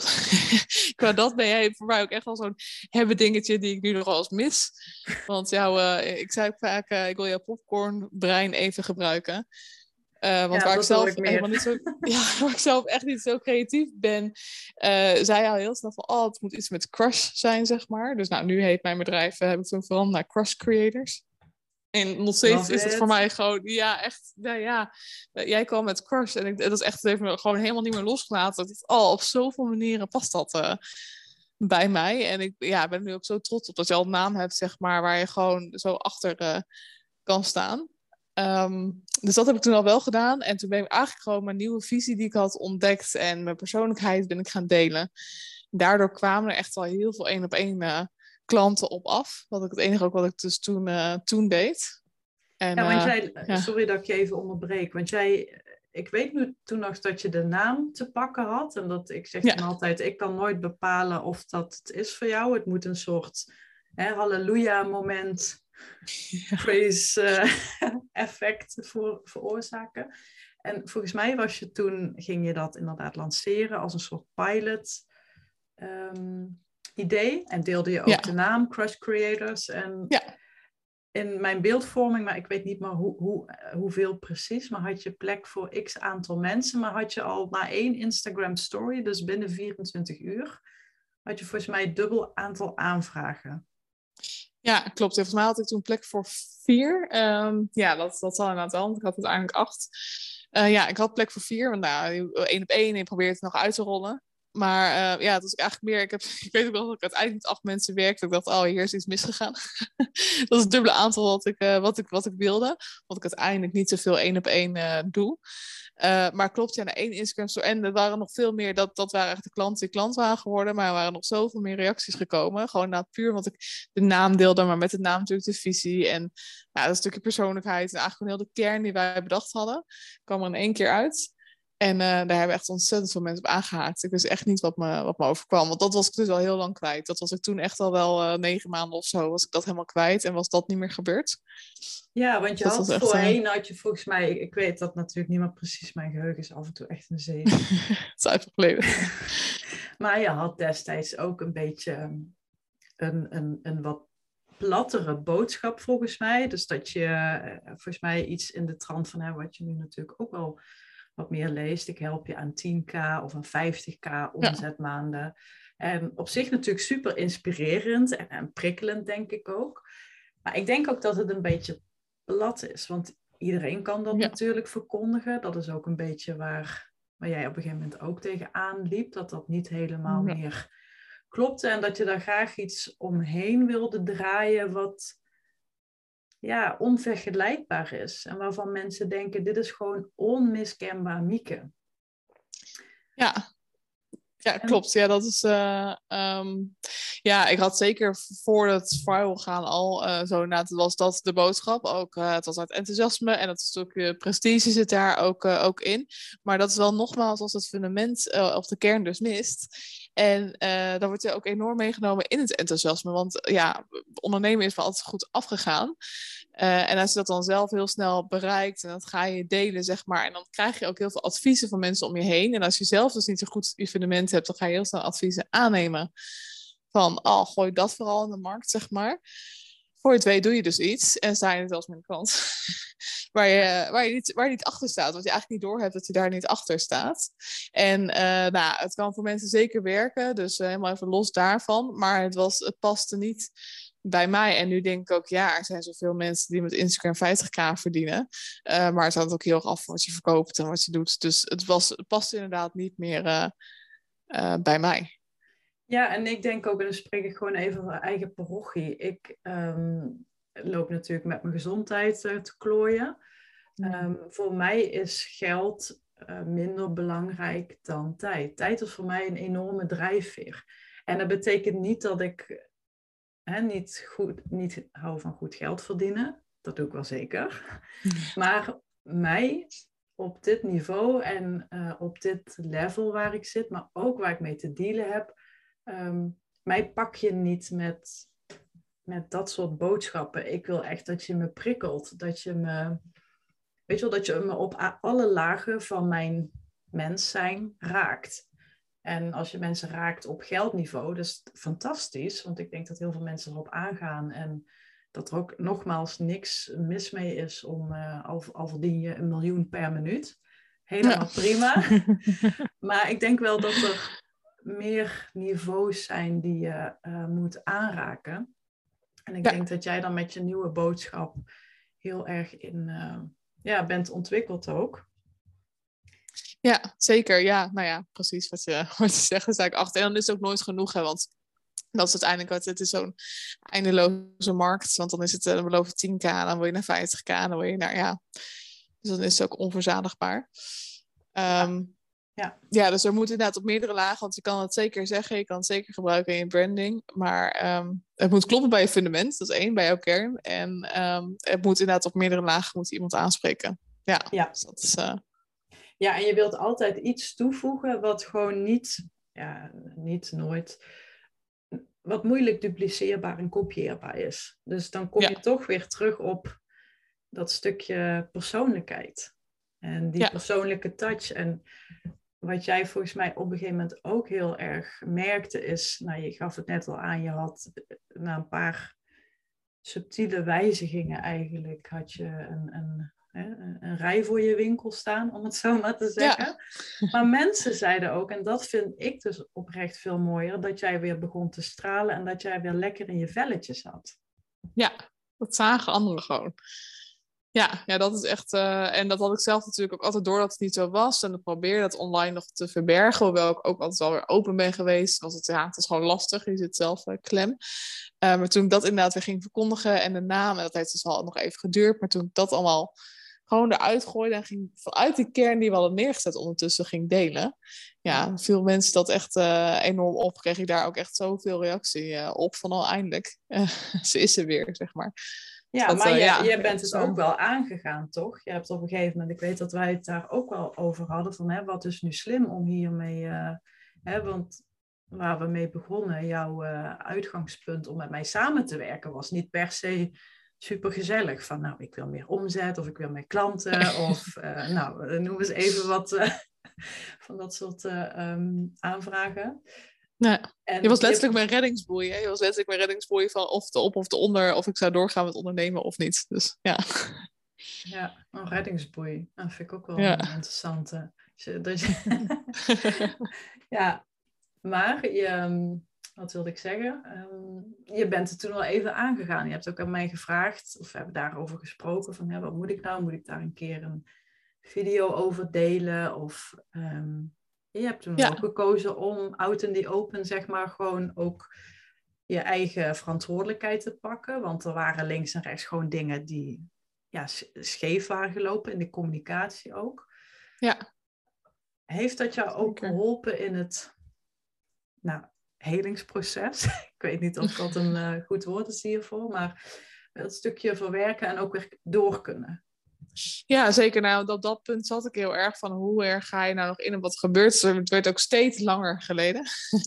Qua dat ben jij voor mij ook echt wel zo'n hebben dingetje die ik nu nog wel eens mis. Want jou, ik zei vaak, ik wil jouw popcorn brein even gebruiken. Uh, want waar, ik zelf helemaal niet zo, ja, waar ik zelf echt niet zo creatief ben, uh, zei al heel snel van, oh, het moet iets met crush zijn, zeg maar. Dus nou, nu heet mijn bedrijf, uh, heb ik toen veranderd naar Crush Creators. En nog steeds is het voor mij gewoon, ja, echt, nou ja, jij kwam met Crush en ik, dat is echt, het heeft me gewoon helemaal niet meer losgelaten. Dat, oh, op zoveel manieren past dat bij mij. En ik ja, ben nu ook zo trots op dat je al een naam hebt, zeg maar, waar je gewoon zo achter kan staan. Um, dus dat heb ik toen al wel gedaan. En toen ben ik eigenlijk gewoon mijn nieuwe visie die ik had ontdekt en mijn persoonlijkheid ben ik gaan delen. Daardoor kwamen er echt al heel veel één op één uh, klanten op af. Wat ik het enige ook wat ik dus toen, uh, toen deed. En, ja, want uh, jij, ja. sorry dat ik je even onderbreek. Want jij, ik weet nu toen nog dat je de naam te pakken had. En dat ik zeg ja. dan altijd, ik kan nooit bepalen of dat het is voor jou. Het moet een soort hè, halleluja moment praise uh, effect voor, veroorzaken. En volgens mij was je toen, ging je dat inderdaad lanceren als een soort pilot um, idee. En deelde je ook ja. de naam Crush Creators. En ja. in mijn beeldvorming, maar ik weet niet meer hoe, hoe, hoeveel precies, maar had je plek voor x aantal mensen. Maar had je al na één Instagram story, dus binnen 24 uur, had je volgens mij dubbel aantal aanvragen. Ja, klopt. Volgens mij had ik toen plek voor vier. Um, ja, dat, dat zal inderdaad wel, want ik had uiteindelijk acht. Uh, ja, ik had plek voor vier, want nou, één op één, en probeerde het nog uit te rollen. Maar uh, ja, het was eigenlijk meer, ik, heb, ik weet ook wel dat ik uiteindelijk met acht mensen werkte. Ik dacht, oh, hier is iets misgegaan. dat is het dubbele aantal wat ik, uh, wat ik, wat ik wilde. Want ik uiteindelijk niet zoveel één op één doe. Uh, maar klopt, ja, naar één Instagram store. En er waren nog veel meer, dat, dat waren echt de klanten die klant waren geworden. Maar er waren nog zoveel meer reacties gekomen. Gewoon nou, puur omdat ik de naam deelde, maar met de naam natuurlijk de visie. En nou, dat stukje persoonlijkheid. En eigenlijk gewoon heel de kern die wij bedacht hadden, kwam er in één keer uit. En uh, daar hebben echt ontzettend veel mensen op aangehaakt. Ik wist echt niet wat me, wat me overkwam. Want dat was ik dus al heel lang kwijt. Dat was ik toen echt al wel uh, negen maanden of zo. Was ik dat helemaal kwijt en was dat niet meer gebeurd. Ja, want je dat had voorheen uh... had je volgens mij... Ik weet dat natuurlijk niet meer precies. Mijn geheugen is af en toe echt een zee. Het is maar je had destijds ook een beetje een, een, een wat plattere boodschap volgens mij. Dus dat je volgens mij iets in de trant van... Hè, wat je nu natuurlijk ook wel wat meer leest. Ik help je aan 10k of een 50k omzetmaanden. Ja. En op zich natuurlijk super inspirerend en, en, prikkelend, denk ik ook. Maar ik denk ook dat het een beetje plat is. Want iedereen kan dat ja. natuurlijk verkondigen. Dat is ook een beetje waar, waar jij op een gegeven moment ook tegenaan liep. Dat dat niet helemaal ja. meer klopte. En dat je daar graag iets omheen wilde draaien wat ja, onvergelijkbaar is. En waarvan mensen denken, dit is gewoon onmiskenbaar Mieke. Ja, ja, klopt. Ja, dat is. Uh, um, ja, ik had zeker voor het viral gaan al uh, zo inderdaad was dat de boodschap. Ook uh, het was uit enthousiasme en het stukje prestige zit daar ook, ook in. Maar dat is wel nogmaals als het fundament of de kern dus mist. En dan wordt je ook enorm meegenomen in het enthousiasme. Want ja, ondernemen is wel altijd goed afgegaan. Uh, en als je dat dan zelf heel snel bereikt en dat ga je delen, zeg maar. En dan krijg je ook heel veel adviezen van mensen om je heen. En als je zelf dus niet zo goed je fundament hebt, dan ga je heel snel adviezen aannemen. Van, oh, gooi dat vooral in de markt, zeg maar. Voor je het weet doe je dus iets en sta je zelfs met een kant. waar, je, waar, je niet, waar je niet achter staat. Wat je eigenlijk niet doorhebt dat je daar niet achter staat. En uh, nou, het kan voor mensen zeker werken. Dus uh, helemaal even los daarvan. Maar het, was, het paste niet bij mij. En nu denk ik ook, ja, er zijn zoveel mensen die met Instagram 50k verdienen. Uh, maar het hangt ook heel erg af wat je verkoopt en wat je doet. Dus het, was, het past inderdaad niet meer bij mij. Ja, en ik denk ook, en dan spreek ik gewoon even van eigen parochie. Ik um, loop natuurlijk met mijn gezondheid te klooien. Um, voor mij is geld eh, minder belangrijk dan tijd. Tijd is voor mij een enorme drijfveer. En dat betekent niet dat ik hè, niet, goed, niet hou van goed geld verdienen. Dat doe ik wel zeker. Maar mij op dit niveau en eh, op dit level waar ik zit, maar ook waar ik mee te dealen heb, ehm, mij pak je niet met, met dat soort boodschappen. Ik wil echt dat je me prikkelt, dat je me, weet je wel, dat je me op alle lagen van mijn mens zijn raakt. En als je mensen raakt op geldniveau, dat is fantastisch, want ik denk dat heel veel mensen erop aangaan en dat er ook nogmaals niks mis mee is om, uh, al, al, verdien je een miljoen per minuut. Helemaal prima. maar ik denk wel dat er meer niveaus zijn die je uh, moet aanraken. En ik denk dat jij dan met je nieuwe boodschap heel erg in uh, ja, bent ontwikkeld ook. Ja, zeker. Ja, nou ja, precies wat je, wat je zegt. is eigenlijk achter. En dan is het ook nooit genoeg, hè, want dat is uiteindelijk wat het is zo'n eindeloze markt. Want dan is het, dan beloof 10k, dan wil je naar 50k, dan wil je naar, ja. Dus dan is het ook onverzadigbaar. Um, ja. Ja, dus er moet inderdaad op meerdere lagen, want je kan het zeker zeggen, je kan het zeker gebruiken in je branding, maar um, het moet kloppen bij je fundament, dat is één, bij jouw kern. En um, het moet inderdaad op meerdere lagen moet iemand aanspreken. Ja, ja. Dus dat is... Uh... Ja, en je wilt altijd iets toevoegen wat gewoon niet, ja, niet nooit wat moeilijk dupliceerbaar en kopieerbaar is. Dus dan kom je toch weer terug op dat stukje persoonlijkheid. En die persoonlijke touch. En wat jij volgens mij op een gegeven moment ook heel erg merkte is, nou je gaf het net al aan, je had na een paar subtiele wijzigingen eigenlijk, had je een, een een rij voor je winkel staan, om het zo maar te zeggen. Maar mensen zeiden ook, en dat vind ik dus oprecht veel mooier, dat jij weer begon te stralen en dat jij weer lekker in je velletje zat. Ja, dat zagen anderen gewoon. Ja, ja, dat is echt. Uh, en dat had ik zelf natuurlijk ook altijd door dat het niet zo was. En ik probeerde dat online nog te verbergen. Hoewel ik ook altijd wel weer open ben geweest. Was het, ja, het is gewoon lastig. Je zit zelf uh, klem. Uh, maar toen ik dat inderdaad weer ging verkondigen en de naam. En dat heeft dus al nog even geduurd. Maar toen ik dat allemaal gewoon eruit gooide en ging vanuit die kern die we hadden neergezet ondertussen ging delen. Ja, veel mensen dat echt enorm op. Kreeg ik daar ook echt zoveel reactie op van al eindelijk. Ze is er weer, zeg maar. Ja, dat, maar jij, ja, bent het ook wel aangegaan, toch? Je hebt op een gegeven moment, ik weet dat wij het daar ook wel over hadden, van hè, wat is nu slim om hiermee, hè, want waar we mee begonnen, jouw uitgangspunt om met mij samen te werken, was niet per se super gezellig. Van nou, ik wil meer omzet of ik wil meer klanten. of uh, nou, noem eens even wat uh, van dat soort uh, um, aanvragen. Nee. En je was letterlijk mijn reddingsboei. Hè? Je was letterlijk mijn reddingsboei van of de op of de onder, of ik zou doorgaan met ondernemen of niet. Dus ja. Ja, een reddingsboei. Dat vind ik ook wel ja. een interessante. Ja, maar je, ehm, wat wilde ik zeggen? Ehm, je bent er toen al even aangegaan. Je hebt ook aan mij gevraagd, of we hebben daarover gesproken, van wat moet ik nou? Moet ik daar een keer een video over delen? Of ehm, je hebt toen ook gekozen om out in the open, zeg maar, gewoon ook je eigen verantwoordelijkheid te pakken. Want er waren links en rechts gewoon dingen die ja, scheef waren gelopen in de communicatie ook. Ja. Heeft dat jou ook geholpen in het nou, helingsproces. ik weet niet of dat een uh, goed woord is hiervoor, maar dat stukje verwerken en ook weer door kunnen. Ja, zeker. Nou, op dat punt zat ik heel erg van hoe erg ga je nou nog in en wat gebeurt er? Het werd ook steeds langer geleden.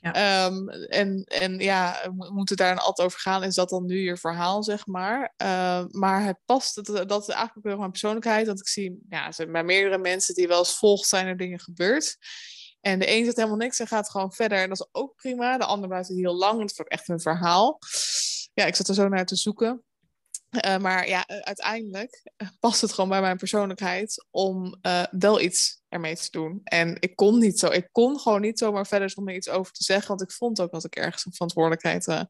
Ja. um, en, en ja, we moeten daar altijd over gaan. Is dat dan nu je verhaal, zeg maar? Uh, maar het past, dat, dat is eigenlijk ook mijn persoonlijkheid. Dat ik zie, ja, bij meerdere mensen die wel eens volgt, zijn er dingen gebeurd. En de een zegt helemaal niks en gaat gewoon verder. En dat is ook prima. De ander blijft heel lang. Het wordt echt een verhaal. Ja, ik zat er zo naar te zoeken. Uh, maar ja, uiteindelijk past het gewoon bij mijn persoonlijkheid om wel iets ermee te doen. En ik kon niet zo, ik kon gewoon niet zomaar verder zonder iets over te zeggen, want ik vond ook dat ik ergens een verantwoordelijkheid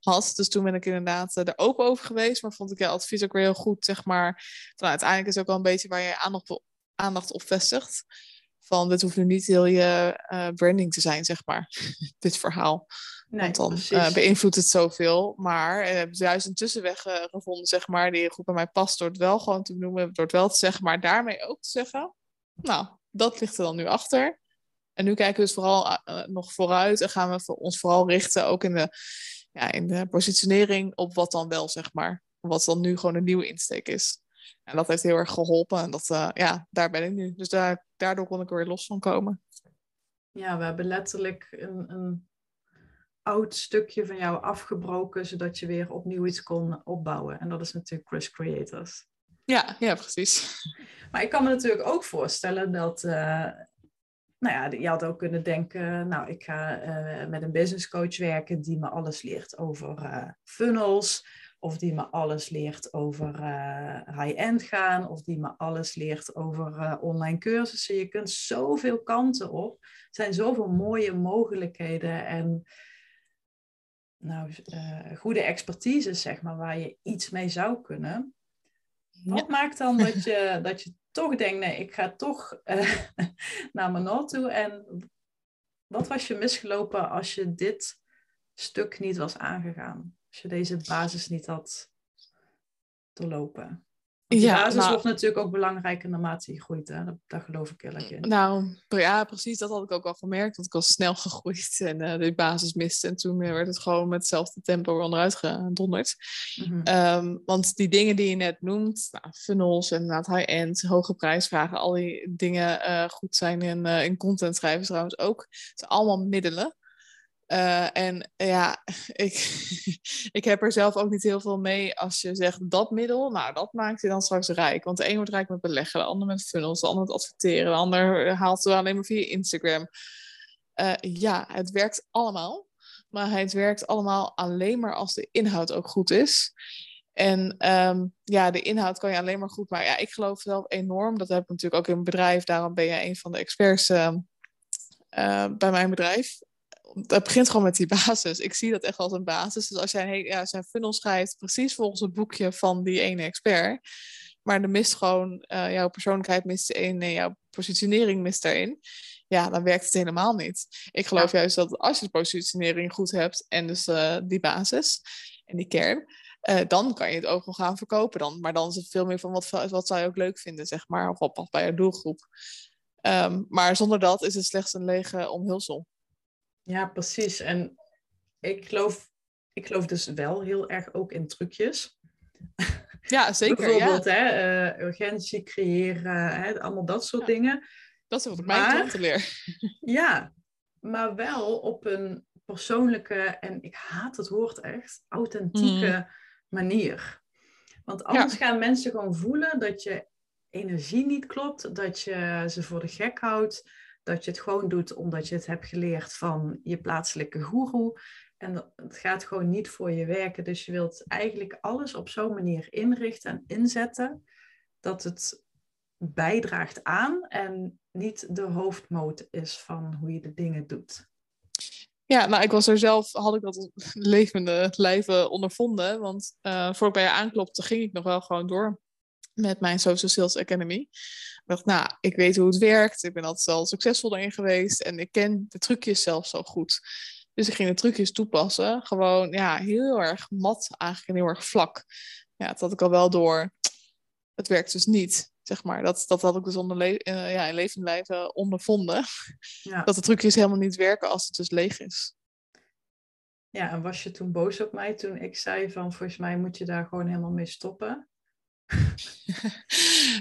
had. Dus toen ben ik inderdaad er open over geweest, maar vond ik ja, advies ook weer heel goed, zeg maar. Van, uiteindelijk is het ook wel een beetje waar je aandacht, aandacht op vestigt van dit hoeft nu niet heel je branding te zijn, zeg maar, dit verhaal. Nee, Want dan uh, beïnvloedt het zoveel. Maar we hebben juist een tussenweg uh, gevonden, zeg maar, die goed bij mij past, door het wel gewoon te noemen, door het wel te zeggen, maar daarmee ook te zeggen. Nou, dat ligt er dan nu achter. En nu kijken we dus vooral nog vooruit en gaan we ons vooral richten ook in de, ja, in de positionering op wat dan wel, zeg maar. Wat dan nu gewoon een nieuwe insteek is. En dat heeft heel erg geholpen. En dat, uh, ja, daar ben ik nu. Dus daar, daardoor kon ik er weer los van komen. Ja, we hebben letterlijk een, een oud stukje van jou afgebroken, zodat je weer opnieuw iets kon opbouwen. En dat is natuurlijk Chris Creators. Ja, ja, precies. Maar ik kan me natuurlijk ook voorstellen dat, uh, nou ja, je had ook kunnen denken, nou, ik ga uh, met een business coach werken die me alles leert over uh, funnels, of die me alles leert over high-end gaan, of die me alles leert over online cursussen. Je kunt zoveel kanten op. Er zijn zoveel mooie mogelijkheden en nou, goede expertise, zeg maar, waar je iets mee zou kunnen. Wat maakt dan dat je, dat je toch denkt, nee, ik ga toch uh, naar mijn toe. En wat was je misgelopen als je dit stuk niet was aangegaan? Als je deze basis niet had doorlopen? Die ja, basis nou, wordt natuurlijk ook belangrijker naarmate je groeit. Hè? Dat, daar geloof ik erg in. Nou, ja, precies. Dat had ik ook al gemerkt. Want ik was snel gegroeid en uh, de basis miste. En toen werd het gewoon met hetzelfde tempo onderuit gedonderd. Mm -hmm. want die dingen die je net noemt, nou, funnels en high-end, hoge prijsvragen, al die dingen uh, goed zijn in, uh, in content schrijven trouwens ook. Het zijn allemaal middelen. Uh, en ja, ik, ik heb er zelf ook niet heel veel mee als je zegt dat middel, nou dat maakt je dan straks rijk. Want de een wordt rijk met beleggen, de ander met funnels, de ander met adverteren, de ander haalt ze alleen maar via Instagram. Uh, ja, het werkt allemaal, maar het werkt allemaal alleen maar als de inhoud ook goed is. En um, ja, de inhoud kan je alleen maar goed maken. Ja, ik geloof zelf enorm, dat heb ik natuurlijk ook in mijn bedrijf, daarom ben je een van de experts uh, bij mijn bedrijf het begint gewoon met die basis. Ik zie dat echt als een basis. Dus als jij ja, zijn funnel schrijft, precies volgens het boekje van die ene expert. Maar er mist gewoon, uh, jouw persoonlijkheid mist erin en jouw positionering mist daarin. Ja, dan werkt het helemaal niet. Ik geloof juist dat als je de positionering goed hebt en dus uh, die basis en die kern, uh, dan kan je het ook wel gaan verkopen dan. Maar dan is het veel meer van wat, wat zou je ook leuk vinden, zeg maar. Of wat past bij je doelgroep. Um, maar zonder dat is het slechts een lege omhulsel. Ja, precies. En ik geloof, ik geloof dus wel heel erg ook in trucjes. Ja, zeker. Bijvoorbeeld Hè, uh, urgentie creëren, hè, allemaal dat soort dingen. Dat is wat ik mijn klanten leer. Ja, maar wel op een persoonlijke, en ik haat het woord echt, authentieke mm. manier. Want anders gaan mensen gewoon voelen dat je energie niet klopt, dat je ze voor de gek houdt, dat je het gewoon doet omdat je het hebt geleerd van je plaatselijke goeroe. En het gaat gewoon niet voor je werken. Dus je wilt eigenlijk alles op zo'n manier inrichten en inzetten dat het bijdraagt aan en niet de hoofdmoot is van hoe je de dingen doet. Ja, nou, ik was er zelf, had ik dat levende lijven ondervonden. Want uh, voor ik bij je aanklopte, ging ik nog wel gewoon door met mijn Social Sales Academy dacht, nou, ik weet hoe het werkt. Ik ben altijd al succesvol erin geweest. En ik ken de trucjes zelf zo goed. Dus ik ging de trucjes toepassen. Gewoon, ja, heel erg mat eigenlijk en heel erg vlak. Ja, dat had ik al wel door. Het werkt dus niet, zeg maar. Dat, dat had ik dus onder le uh, ja, in levend lijven ondervonden. Ja. Dat de trucjes helemaal niet werken als het dus leeg is. Ja, en was je toen boos op mij toen ik zei van volgens mij moet je daar gewoon helemaal mee stoppen?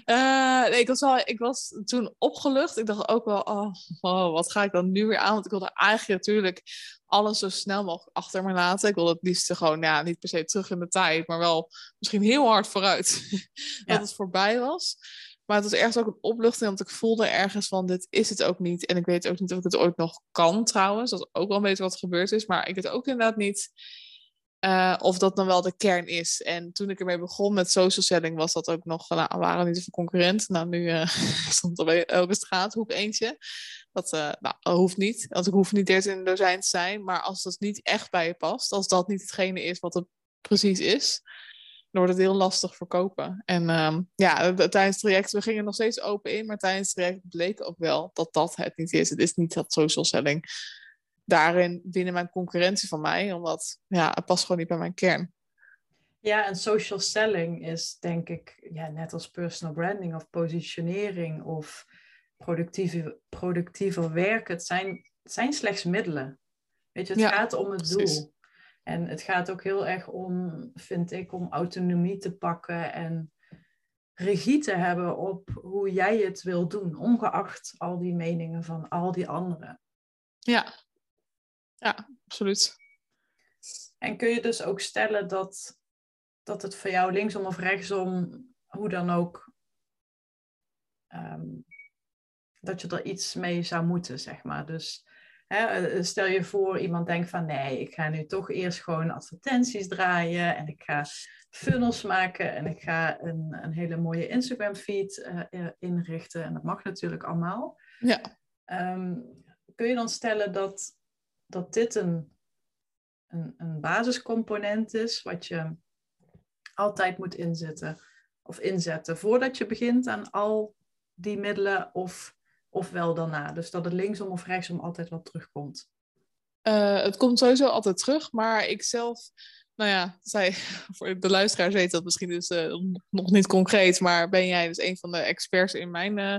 Uh, nee, ik, was wel, ik was toen opgelucht. Ik dacht ook wel, oh, oh, wat ga ik dan nu weer aan? Want ik wilde eigenlijk natuurlijk alles zo snel mogelijk achter me laten. Ik wilde het liefst gewoon, ja, niet per se terug in de tijd, maar wel misschien heel hard vooruit. dat het voorbij was. Maar het was ergens ook een opluchting, want ik voelde ergens van, dit is het ook niet. En ik weet ook niet of ik het ooit nog kan trouwens. Dat is ook wel een beetje wat er gebeurd is. Maar ik weet ook inderdaad niet uh, of dat dan wel de kern is. En toen ik ermee begon met social selling, was dat ook nog, nou, waren niet zoveel concurrent. Nou, nu uh, stond er bij elke straathoek eentje. Dat uh, nou, hoeft niet, want ik hoef niet eerst in een dozijn te zijn. Maar als dat niet echt bij je past, als dat niet hetgene is wat het precies is, dan wordt het heel lastig verkopen. En um, ja, tijdens het traject, we gingen nog steeds open in, maar tijdens het traject bleek ook wel dat dat het niet is. Het is niet dat social selling daarin winnen mijn concurrentie van mij, omdat ja, het past gewoon niet bij mijn kern. Ja, en social selling is denk ik ja, net als personal branding of positionering of productiever, productiever werken. Het zijn, het zijn slechts middelen. Weet je, het gaat om het doel. En het gaat ook heel erg om, vind ik, om autonomie te pakken en regie te hebben op hoe jij het wil doen, ongeacht al die meningen van al die anderen. Ja, ja, absoluut. En kun je dus ook stellen dat, dat het voor jou linksom of rechtsom, hoe dan ook, ehm, dat je er iets mee zou moeten, zeg maar. Dus hè, eh, stel je voor, iemand denkt van nee, ik ga nu toch eerst gewoon advertenties draaien en ik ga funnels maken en ik ga een, een hele mooie Instagram feed uh, inrichten. En dat mag natuurlijk allemaal. Ja. Ehm, kun je dan stellen dat, dat dit een, een, een basiscomponent is wat je altijd moet inzetten of inzetten voordat je begint aan al die middelen of, of wel daarna? Dus dat het linksom of rechtsom altijd wat terugkomt. Uh, het komt sowieso altijd terug, maar ik zelf nou ja, zij, voor de luisteraars weet dat misschien dus uh, nog niet concreet, maar ben jij dus een van de experts in mijn uh,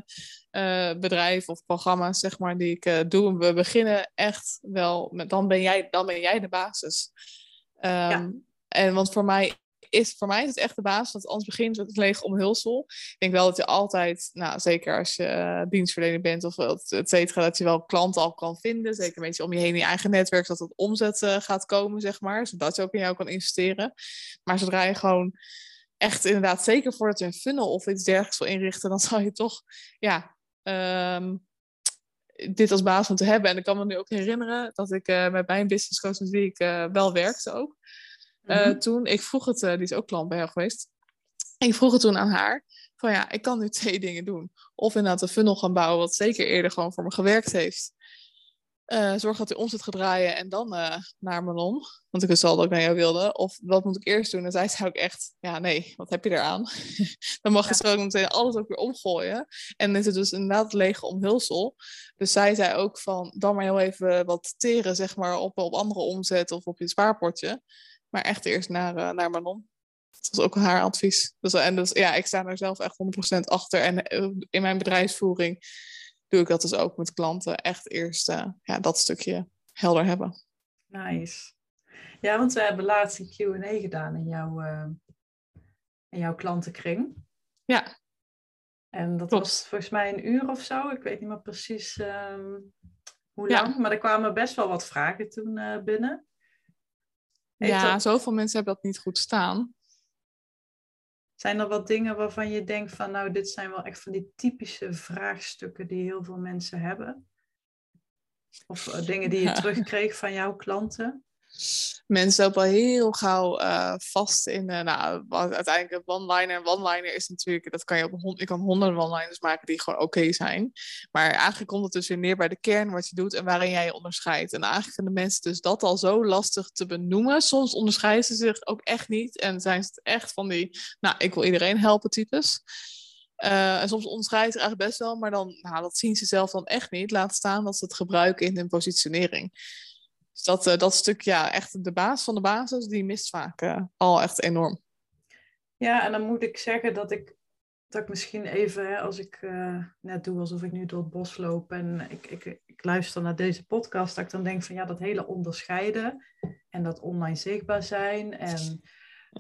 uh, bedrijf of programma's, zeg maar, die ik doe. We beginnen echt wel met, dan ben jij, dan ben jij de basis. Um, ja. En want voor mij is voor mij is het echt de basis, want anders begint het lege omhulsel. Ik denk wel dat je altijd, nou, zeker als je uh, dienstverlener bent of et cetera, dat je wel klanten al kan vinden. Zeker een beetje om je heen in je eigen netwerk, dat het omzet uh, gaat komen, zeg maar. Zodat je ook in jou kan investeren. Maar zodra je gewoon echt inderdaad, zeker voordat je een funnel of iets dergelijks wil inrichten, dan zal je toch, ja, um, dit als basis moeten hebben. En ik kan me nu ook herinneren dat ik uh, met mijn business coach met wie ik wel werkte ook. Mm toen, ik vroeg het, uh, die is ook klant bij jou geweest. Ik vroeg het toen aan haar. Van ja, ik kan nu twee dingen doen. Of inderdaad een funnel gaan bouwen, wat zeker eerder gewoon voor me gewerkt heeft. Uh, zorg dat hij omzet gaat draaien en dan naar Manon. Want ik wist al dat ik naar jou wilde. Of wat moet ik eerst doen? En zij zei ook echt, ja nee, wat heb je eraan? dan mag je zo meteen alles ook weer omgooien. En is het dus inderdaad lege omhulsel. Dus zij zei ook van, dan maar heel even wat teren zeg maar op, op andere omzet of op je spaarpotje. Maar echt eerst naar, uh, naar Manon. Dat was ook haar advies. Dus, en dus ja, ik sta er zelf echt 100% achter. En eh, in mijn bedrijfsvoering doe ik dat dus ook met klanten. Echt eerst uh, ja, dat stukje helder hebben. Nice. Ja, want we hebben laatst een Q&A gedaan in jouw, in jouw klantenkring. Ja. En dat Klopt. was volgens mij een uur of zo. Ik weet niet meer precies um, hoe lang. Ja. Maar er kwamen best wel wat vragen toen binnen. Heeft ja, dat... zoveel mensen hebben dat niet goed staan. Zijn er wat dingen waarvan je denkt van nou, dit zijn wel echt van die typische vraagstukken die heel veel mensen hebben? Of uh, dingen die je ja. terugkreeg van jouw klanten? Mensen lopen al heel gauw uh, vast in, uh, nou, uiteindelijk one-liner. One-liner is natuurlijk, dat kan je op hond, kan honderden one-liners maken die gewoon oké zijn. Maar eigenlijk komt het dus weer neer bij de kern wat je doet en waarin jij je onderscheidt. En eigenlijk vinden mensen dus dat al zo lastig te benoemen. Soms onderscheiden ze zich ook echt niet en zijn ze echt van die, nou, ik wil iedereen helpen types. Uh, en soms onderscheiden ze eigenlijk best wel, maar dan, nou, dat zien ze zelf dan echt niet. Laat staan dat ze het gebruiken in hun positionering. Dus dat, uh, dat stuk, ja, echt de basis van de basis, die mist vaak uh, al echt enorm. Ja, en dan moet ik zeggen dat ik, dat ik misschien even, hè, als ik uh, net doe alsof ik nu door het bos loop en ik, ik, ik luister naar deze podcast, dat ik dan denk van ja, dat hele onderscheiden en dat online zichtbaar zijn en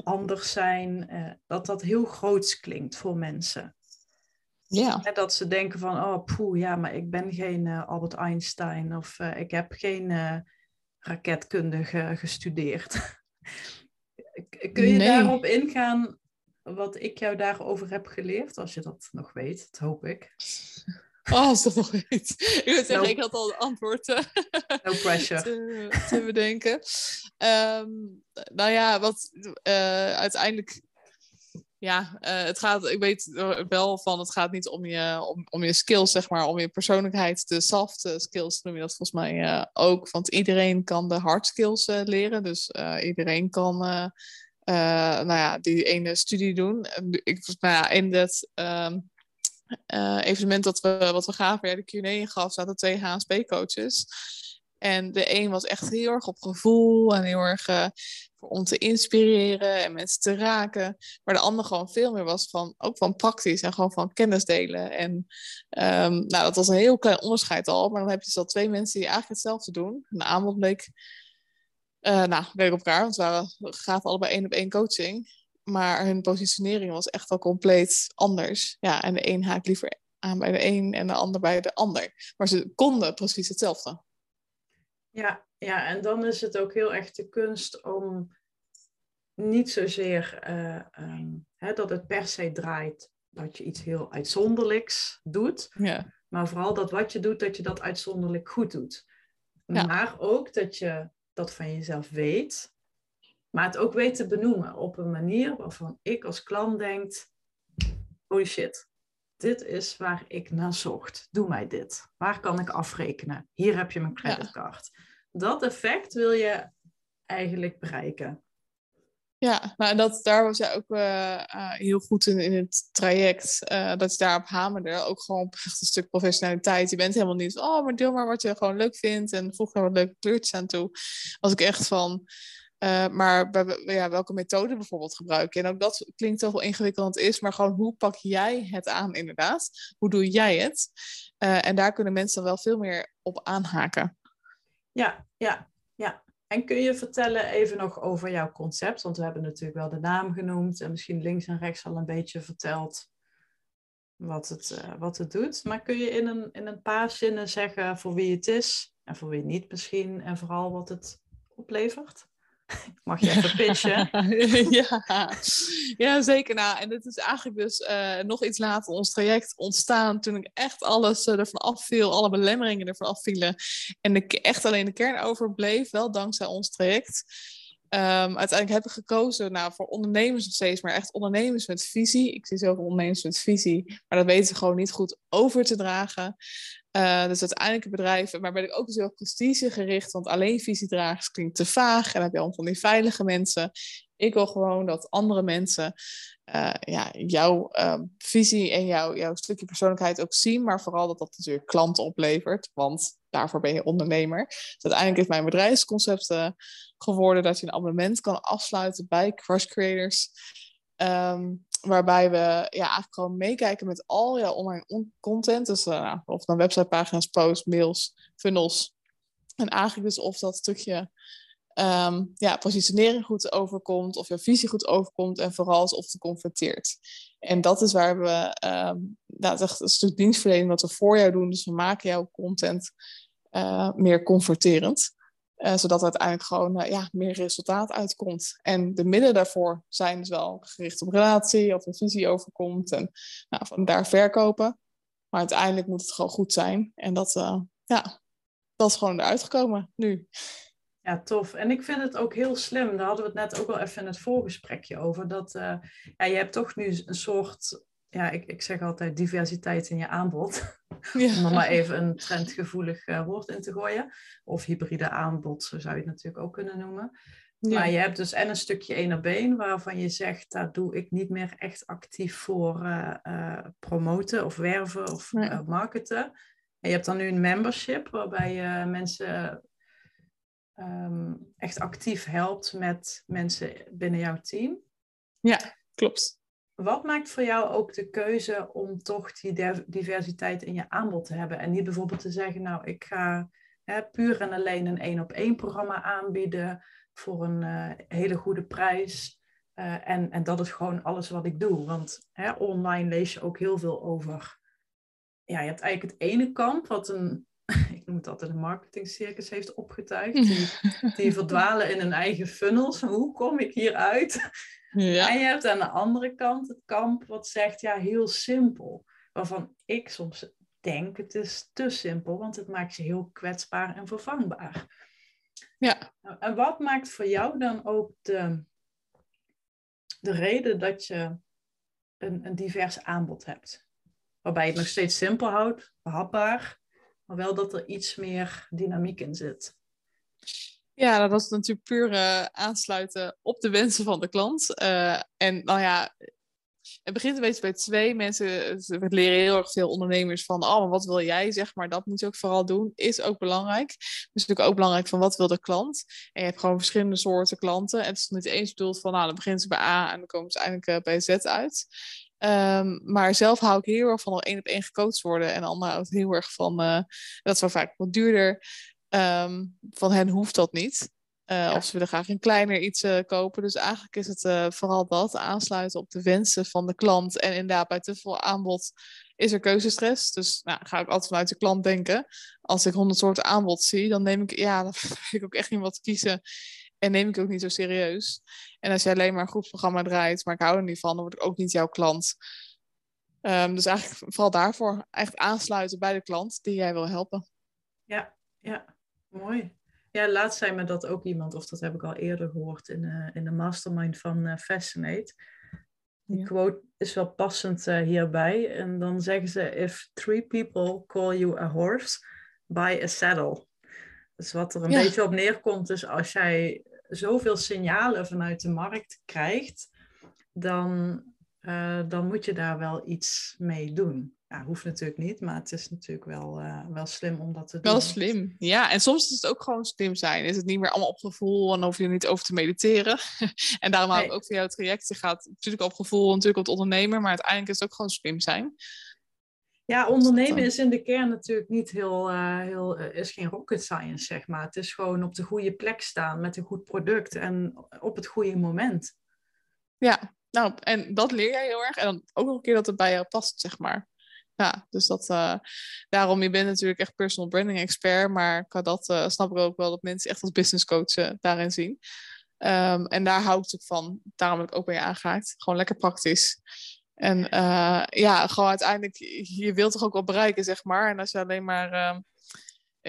anders zijn, dat dat heel groots klinkt voor mensen. Ja. Dat ze denken van, oh poeh, ja, maar ik ben geen Albert Einstein of ik heb geen raketkundige gestudeerd. Kun je nee. daarop ingaan wat ik jou daarover heb geleerd, als je dat nog weet? Dat hoop ik. Oh, als dat nog weet. Ik wil zeggen, no. ik had al het antwoord no pressure. te, te bedenken. Um, nou ja, wat uh, uiteindelijk ja, uh, het gaat, ik weet wel van, het gaat niet om je, om, om je skills, zeg maar, om je persoonlijkheid, de soft skills noem je dat volgens mij uh, ook. Want iedereen kan de hard skills leren, dus iedereen kan, nou ja, die ene studie doen. Ik, nou in dat um, evenement dat we, wat we gaven, ja, de Q&A gaf, zaten twee HSP-coaches. En de een was echt heel erg op gevoel en heel erg om te inspireren en mensen te raken. Maar de ander gewoon veel meer was van, ook van praktisch en gewoon van kennis delen. En um, nou, dat was een heel klein onderscheid al. Maar dan heb je dus al twee mensen die eigenlijk hetzelfde doen. Een aanbod bleek, uh, nou, bleek op elkaar. Want we waren, gaven allebei één op één coaching. Maar hun positionering was echt al compleet anders. Ja, en de een haakt liever aan bij de een en de ander bij de ander. Maar ze konden precies hetzelfde. Ja, ja, en dan is het ook heel erg de kunst om niet zozeer uh, um, hè, dat het per se draait dat je iets heel uitzonderlijks doet. Ja. Maar vooral dat wat je doet, dat je dat uitzonderlijk goed doet. Ja. Maar ook dat je dat van jezelf weet. Maar het ook weet te benoemen op een manier waarvan ik als klant denk: holy shit, dit is waar ik naar zocht. Doe mij dit. Waar kan ik afrekenen? Hier heb je mijn creditcard. Ja. Dat effect wil je eigenlijk bereiken. Ja, nou, dat, daar was jij ook uh, uh, heel goed in, in het traject. Uh, dat je daarop hamerde. Ook gewoon echt een stuk professionaliteit. Je bent helemaal niet oh, maar deel maar wat je gewoon leuk vindt. En voeg er wat leuke kleurtjes aan toe. Was ik echt van, maar ja, welke methode bijvoorbeeld gebruiken. En ook dat klinkt toch wel ingewikkeld is. Maar gewoon hoe pak jij het aan inderdaad? Hoe doe jij het? en daar kunnen mensen dan wel veel meer op aanhaken. Ja, ja, ja. En kun je vertellen even nog over jouw concept? Want we hebben natuurlijk wel de naam genoemd en misschien links en rechts al een beetje verteld wat het, uh, wat het doet. Maar kun je in een, in een paar zinnen zeggen voor wie het is en voor wie niet misschien en vooral wat het oplevert? Mag je even pitchen? ja. ja, zeker. Nou, en dit is eigenlijk dus uh, nog iets later ons traject ontstaan. Toen ik echt alles uh, ervan afviel, alle belemmeringen ervan afvielen. En ik echt alleen de kern overbleef, wel dankzij ons traject. Um, uiteindelijk heb ik gekozen nou, voor ondernemers nog steeds, maar echt ondernemers met visie. Ik zie zoveel ondernemers met visie, maar dat weten ze gewoon niet goed over te dragen. Uh, dus uiteindelijk bedrijven, maar ben ik ook dus heel prestigegericht, want alleen visiedragers klinkt te vaag. En dan heb je allemaal van die veilige mensen. Ik wil gewoon dat andere mensen uh, ja, jouw uh, visie en jouw, jouw stukje persoonlijkheid ook zien, maar vooral dat dat natuurlijk klanten oplevert, want daarvoor ben je ondernemer. Dus uiteindelijk is mijn bedrijfsconcept geworden dat je een abonnement kan afsluiten bij Crush Creators. Um, waarbij we ja, eigenlijk gewoon meekijken met al jouw online content. Dus uh, of dan websitepagina's, posts, mails, funnels. En eigenlijk dus of dat stukje um, ja, positionering goed overkomt, of jouw visie goed overkomt en vooral of het converteert. En dat is waar we, um, nou, echt een stuk dienstverlening wat we voor jou doen. Dus we maken jouw content uh, meer converterend. Uh, zodat uiteindelijk gewoon uh, ja, meer resultaat uitkomt. En de middelen daarvoor zijn dus wel gericht op relatie, of een visie overkomt. En nou, van daar verkopen. Maar uiteindelijk moet het gewoon goed zijn. En dat, uh, ja, dat is gewoon eruit gekomen nu. Ja, tof. En ik vind het ook heel slim. Daar hadden we het net ook wel even in het voorgesprekje over. Dat ja, je hebt toch nu een soort ja, ik, ik zeg altijd diversiteit in je aanbod. Ja. Om er maar even een trendgevoelig uh, woord in te gooien. Of hybride aanbod, zo zou je het natuurlijk ook kunnen noemen. Ja. Maar je hebt dus en een stukje één op één, waarvan je zegt, daar doe ik niet meer echt actief voor uh, uh, promoten of werven of nee. marketen. En je hebt dan nu een membership, waarbij je mensen um, echt actief helpt met mensen binnen jouw team. Ja, klopt. Wat maakt voor jou ook de keuze om toch die diversiteit in je aanbod te hebben? En niet bijvoorbeeld te zeggen, nou, ik ga hè, puur en alleen een één op één programma aanbieden voor een uh, hele goede prijs. Uh, en, en dat is gewoon alles wat ik doe. Want hè, online lees je ook heel veel over. Ja, je hebt eigenlijk het ene kamp, wat een, ik noem het altijd een marketingcircus heeft opgetuigd. Die, die verdwalen in hun eigen funnels. Hoe kom ik hieruit? Ja. En je hebt aan de andere kant het kamp wat zegt, ja, heel simpel. Waarvan ik soms denk, het is te simpel, want het maakt je heel kwetsbaar en vervangbaar. Ja. En wat maakt voor jou dan ook de, de reden dat je een, een divers aanbod hebt? Waarbij je het nog steeds simpel houdt, behapbaar, maar wel dat er iets meer dynamiek in zit. Ja, dat is natuurlijk puur uh, aansluiten op de wensen van de klant. Uh, en nou ja, het begint een beetje bij twee mensen. We leren heel erg veel ondernemers van, oh, wat wil jij, zeg maar. Dat moet je ook vooral doen. Is ook belangrijk. Dus natuurlijk ook belangrijk van, wat wil de klant? En je hebt gewoon verschillende soorten klanten. En het is niet eens bedoeld van, nou, dan beginnen ze bij A en dan komen ze eindelijk uh, bij Z uit. Um, maar zelf hou ik heel erg van al één op één gecoacht worden. En ander houdt heel erg van, uh, dat is wel vaak wat duurder. Um, van hen hoeft dat niet. Uh, Of ze willen graag een kleiner iets uh, kopen. Dus eigenlijk is het vooral dat, aansluiten op de wensen van de klant. En inderdaad, bij te veel aanbod is er keuzestress. Dus nou, ga ik altijd vanuit de klant denken. Als ik honderd soorten aanbod zie, dan neem ik, ja, dan weet ik ook echt niet wat te kiezen. En neem ik ook niet zo serieus. En als jij alleen maar een groepsprogramma draait, maar ik hou er niet van, dan word ik ook niet jouw klant. Um, dus eigenlijk vooral daarvoor, echt aansluiten bij de klant die jij wil helpen. Ja, ja, mooi. Ja, laatst zei me dat ook iemand, of dat heb ik al eerder gehoord in, uh, in de mastermind van uh, Fascinate. Die ja. quote is wel passend uh, hierbij. En dan zeggen ze: If three people call you a horse, buy a saddle. Dus wat er een ja. beetje op neerkomt, is als jij zoveel signalen vanuit de markt krijgt, dan, dan moet je daar wel iets mee doen ja, hoeft natuurlijk niet, maar het is natuurlijk wel, uh, wel slim om dat te doen. Wel slim, ja. En soms is het ook gewoon slim zijn. Is het niet meer allemaal op gevoel en hoef je er niet over te mediteren. en daarom hou ik ook voor jouw traject. Je gaat natuurlijk op gevoel, natuurlijk op het ondernemer, maar uiteindelijk is het ook gewoon slim zijn. Ja, ondernemen is in de kern natuurlijk niet heel, uh, heel uh, is geen rocket science, zeg maar. Het is gewoon op de goede plek staan met een goed product en op het goede moment. Ja, nou, en dat leer jij heel erg. En dan ook nog een keer dat het bij jou past, zeg maar. Ja, dus dat, uh, daarom, je bent natuurlijk echt personal branding expert, maar qua dat snap ik ook wel dat mensen echt als business coach daarin zien. Um, en daar hou ik van, daarom heb ik ook bij je aangehaakt. Gewoon lekker praktisch. En ja, gewoon uiteindelijk, je wilt toch ook wel bereiken, zeg maar. En als je alleen maar ehm,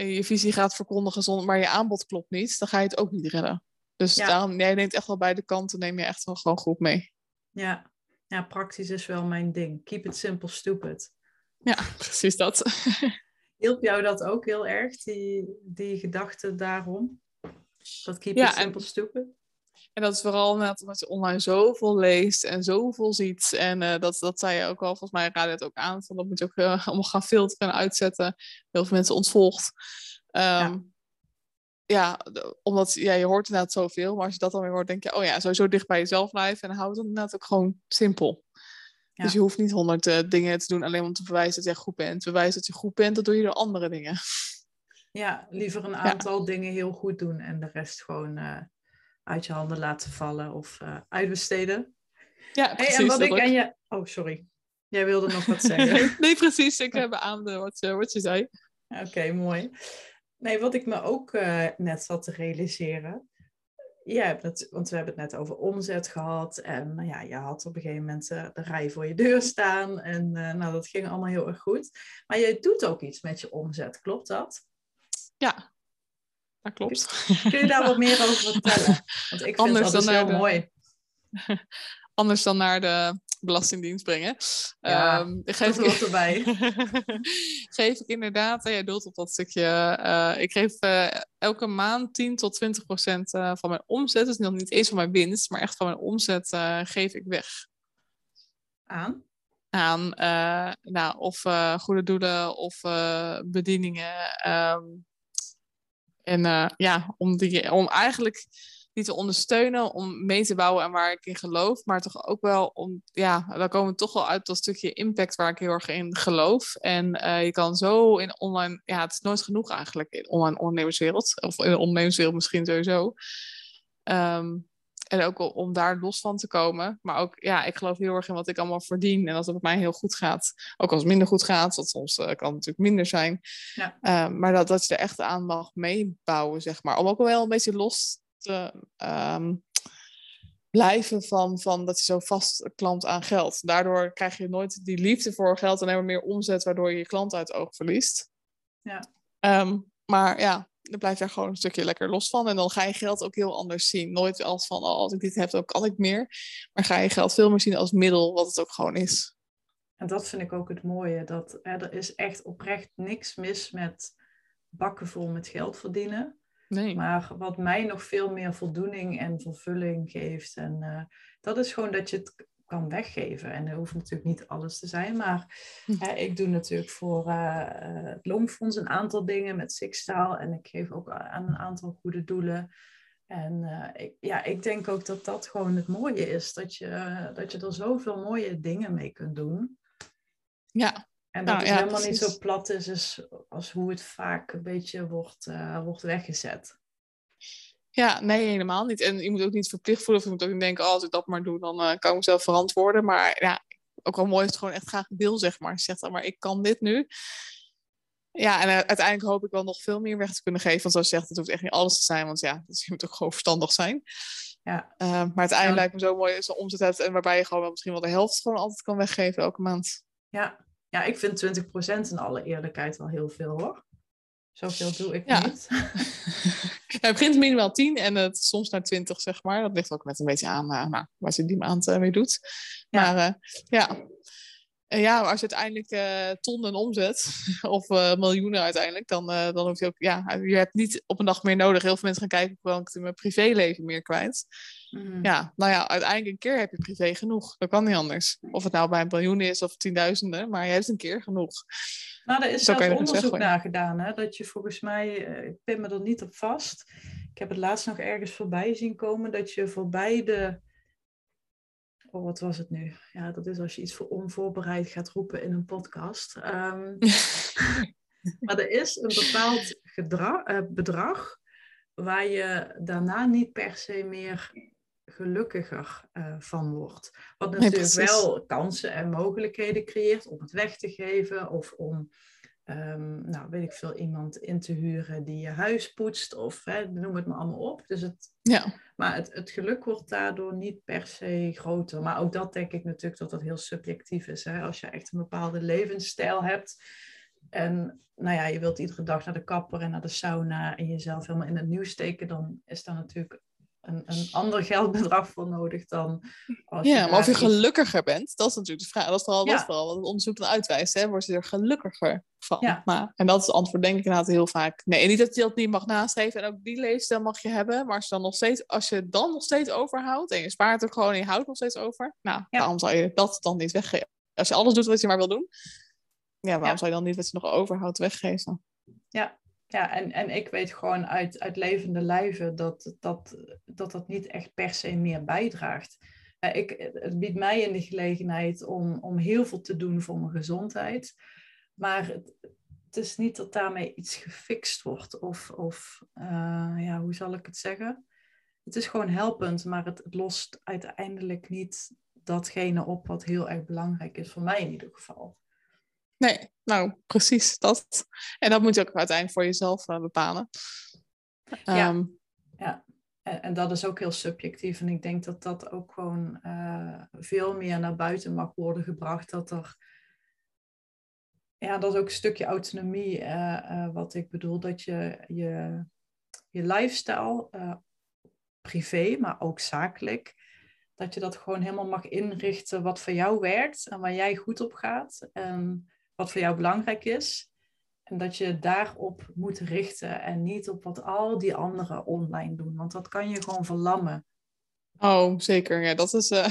je visie gaat verkondigen, zonder, maar je aanbod klopt niet, dan ga je het ook niet redden. Dus ja. daarom, jij neemt echt wel bij de kanten, neem je echt wel gewoon goed mee. Ja. ja, praktisch is wel mijn ding. Keep it simple, stupid. Ja, precies dat. Hielp jou dat ook heel erg, die, die gedachte daarom? Dat keep ja, it simple, en, stupid? En dat is vooral omdat je online zoveel leest en zoveel ziet. En uh, dat, dat zei je ook al, volgens mij raad het ook aan. Van dat moet je ook uh, allemaal gaan filteren en uitzetten. Heel veel mensen ontvolgt. Um, ja. ja, omdat ja, je hoort inderdaad zoveel. Maar als je dat dan weer hoort, denk je, oh ja, sowieso dicht bij jezelf blijven. En hou het inderdaad ook gewoon simpel. Ja. Dus je hoeft niet honderd uh, dingen te doen alleen om te bewijzen dat je goed bent. Bewijzen dat je goed bent, dat doe je door andere dingen. Ja, liever een aantal ja. dingen heel goed doen en de rest gewoon uit je handen laten vallen of uh, uitbesteden. Ja, precies. Hey, en wat ik en je... Oh, sorry. Jij wilde nog wat zeggen. nee, precies. Ik heb aan wat, je, wat je zei. Oké, okay, mooi. Nee, wat ik me ook net zat te realiseren je hebt het, want we hebben het net over omzet gehad. En nou ja, je had op een gegeven moment uh, de rij voor je deur staan. En nou, dat ging allemaal heel erg goed. Maar je doet ook iets met je omzet, klopt dat? Ja, dat klopt. Kun, kun je daar wat meer over vertellen? Want ik vind Anders dat dus heel de... mooi. Anders dan naar de Belastingdienst brengen. Ja, um, geef dat ik, erbij. geef ik inderdaad, jij doelt op dat stukje. Uh, ik geef uh, elke maand 10 tot 20 procent uh, van mijn omzet. Dus nog niet eens van mijn winst, maar echt van mijn omzet geef ik weg. Aan? Aan, nou, of goede doelen of bedieningen. Um, en ja, om, die, om eigenlijk die te ondersteunen, om mee te bouwen en waar ik in geloof. Maar toch ook wel om, ja, daar komen we toch wel uit dat stukje impact waar ik heel erg in geloof. En uh, je kan zo in online, ja, het is nooit genoeg eigenlijk in online ondernemerswereld. Of in de ondernemerswereld misschien sowieso. Um, en ook om daar los van te komen. Maar ook, ja, ik geloof heel erg in wat ik allemaal verdien. En als het bij mij heel goed gaat, ook als het minder goed gaat, want soms uh, kan het natuurlijk minder zijn. Ja. Uh, maar dat, dat je er echt aan mag meebouwen, zeg maar. Om ook wel een beetje los te um, blijven van, van dat je zo vast klant aan geld. Daardoor krijg je nooit die liefde voor geld en helemaal meer omzet, waardoor je je klant uit het oog verliest. Ja. Um, maar ja, dan blijf je er gewoon een stukje lekker los van. En dan ga je geld ook heel anders zien. Nooit als van, oh, als ik dit heb, dan kan ik meer. Maar ga je geld veel meer zien als middel, wat het ook gewoon is. En dat vind ik ook het mooie. Dat hè, er is echt oprecht niks mis met bakken vol met geld verdienen. Nee. Maar wat mij nog veel meer voldoening en vervulling geeft. En uh, dat is gewoon dat je het kan weggeven. En dat hoeft natuurlijk niet alles te zijn, maar Hm. ik doe natuurlijk voor eh, eh, het Longfonds een aantal dingen met Sixtaal en ik geef ook aan een aantal goede doelen. En eh, ik, ja, ik denk ook dat dat gewoon het mooie is, dat je, dat je er zoveel mooie dingen mee kunt doen. Ja, En dat Nou, het ja, helemaal niet zo plat is als, als hoe het vaak een beetje wordt, wordt weggezet. Ja, nee, helemaal niet. En je moet ook niet verplicht voelen of je moet ook niet denken, oh, als ik dat maar doe, dan eh, kan ik mezelf verantwoorden. Maar ja, ook wel mooi is het gewoon echt graag wil, zeg maar. Je zegt dan, maar ik kan dit nu. Ja, en eh, uiteindelijk hoop ik wel nog veel meer weg te kunnen geven. Want zoals je zegt, het hoeft echt niet alles te zijn. Want ja, dus je moet ook gewoon verstandig zijn. Ja. Eh, maar uiteindelijk Ja. lijkt me zo mooi een omzet hebt en waarbij je gewoon wel misschien wel de helft gewoon altijd kan weggeven elke maand. Ja, ja ik vind 20% in alle eerlijkheid wel heel veel hoor. Zoveel doe ik Ja. niet. Het begint minimaal 10 en het soms naar 20, zeg maar. Dat ligt ook met een beetje aan uh, waar ze die maand uh, mee doet. Ja. Maar uh, ja. En ja, als je uiteindelijk uh, tonnen omzet, of uh, miljoenen uiteindelijk, dan, uh, dan hoef je ook, ja, je hebt niet op een dag meer nodig. Heel veel mensen gaan kijken, hoe kan ik mijn privéleven meer kwijt? Mm. Ja, nou ja, uiteindelijk een keer heb je privé genoeg. Dat kan niet anders. Of het nou bij een biljoen is of tienduizenden, maar je hebt een keer genoeg. Nou, er is Zo zelfs eens onderzoek naar gedaan, hè, dat je volgens mij, eh, ik pin me er niet op vast, ik heb het laatst nog ergens voorbij zien komen, dat je voorbij de, oh wat was het nu? Ja, dat is als je iets voor onvoorbereid gaat roepen in een podcast. Ehm, maar er is een bepaald gedra- eh, bedrag waar je daarna niet per se meer gelukkiger eh, van wordt. Wat natuurlijk wel kansen en mogelijkheden creëert om het weg te geven of om, ehm, nou weet ik veel, iemand in te huren die je huis poetst of hè, noem het maar allemaal op. Dus het, Ja, maar het, het geluk wordt daardoor niet per se groter. Maar ook dat denk ik natuurlijk dat dat heel subjectief is. Hè? Als je echt een bepaalde levensstijl hebt. En nou ja, je wilt iedere dag naar de kapper en naar de sauna en jezelf helemaal in het nieuws steken, dan is daar natuurlijk een, een ander geldbedrag voor nodig dan als je ja maar of je gelukkiger bent, dat is natuurlijk de vraag. Dat is vooral, dat Ja. is vooral wat het onderzoek dan uitwijst. Hè? Word je er gelukkiger van? Ja. Maar, en dat is het antwoord denk ik inderdaad heel vaak. Nee, niet dat je dat niet mag nastreven. En ook die leefstijl mag je hebben. Maar als je dan nog steeds, als je het dan nog steeds overhoudt. En je spaart ook gewoon en je houdt nog steeds over. Nou, Ja. waarom zou je dat dan niet weggeven? Als je alles doet wat je maar wil doen. Ja, waarom zou je dan niet wat je nog overhoudt weggeven? Ja, en, en ik weet gewoon uit, uit levende lijven dat dat, dat dat niet echt per se meer bijdraagt. Eh, ik, het biedt mij in de gelegenheid om, om heel veel te doen voor mijn gezondheid. Maar het, het is niet dat daarmee iets gefixt wordt. Of, of eh, ja, hoe zal ik het zeggen? Het is gewoon helpend, maar het, het lost uiteindelijk niet datgene op wat heel erg belangrijk is, voor mij in ieder geval. Nee, nou precies dat. En dat moet je ook uiteindelijk voor jezelf eh, bepalen. Ja. Ehm, En, en dat is ook heel subjectief. En ik denk dat dat ook gewoon eh, veel meer naar buiten mag worden gebracht. Dat er. Ja, dat is ook een stukje autonomie, eh, wat ik bedoel. Dat je je, je lifestyle, privé, maar ook zakelijk, dat je dat gewoon helemaal mag inrichten wat voor jou werkt en waar jij goed op gaat. En wat voor jou belangrijk is. En dat je daarop moet richten en niet op wat al die anderen online doen. Want dat kan je gewoon verlammen. Oh, zeker. Ja, dat is, eh,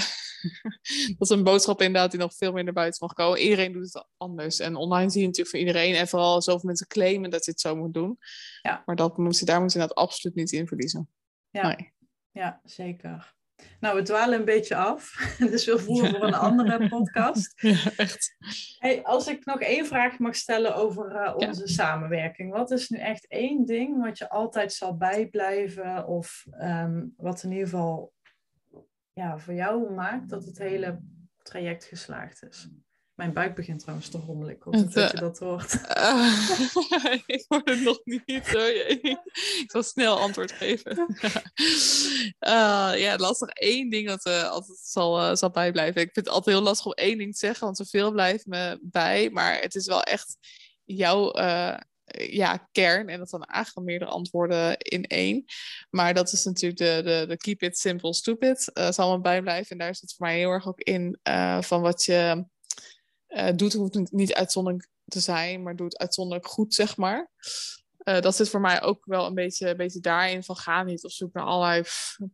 dat is een boodschap inderdaad die nog veel meer naar buiten mag komen. Iedereen doet het anders. En online zie je natuurlijk voor iedereen. En vooral zoveel mensen claimen dat je het zo moet doen. Ja. Maar dat moet, daar moet je inderdaad absoluut niet in verliezen. Ja, Nee. ja zeker. Nou, we dwalen een beetje af. Dus we voeren voor een andere podcast. Ja, echt. Hey, als ik nog één vraag mag stellen over eh, onze samenwerking. Wat is nu echt één ding wat je altijd zal bijblijven? Of ehm, wat in ieder geval ja, voor jou maakt dat het hele traject geslaagd is? Mijn buik begint trouwens te rommelen. Ik hoop dat je dat hoort. Ah, ik hoor het nog niet hoor. Ik zal snel antwoord geven. Ah, ja, lastig. Eén ding dat eh, altijd zal, zal bijblijven. Ik vind het altijd heel lastig om één ding te zeggen, want zoveel blijft me bij. Maar het is wel echt jouw ja, kern. En dat dan eigenlijk al meerdere antwoorden in één. Maar dat is natuurlijk de, de, de keep it simple, stupid. zal me bijblijven. En daar zit voor mij heel erg ook in van wat je eh, doet. hoeft niet- uitzonderlijk te zijn, maar doe het uitzonderlijk goed, zeg maar. uh, dat zit voor mij ook wel een beetje, daarin van ga niet op zoek naar allerlei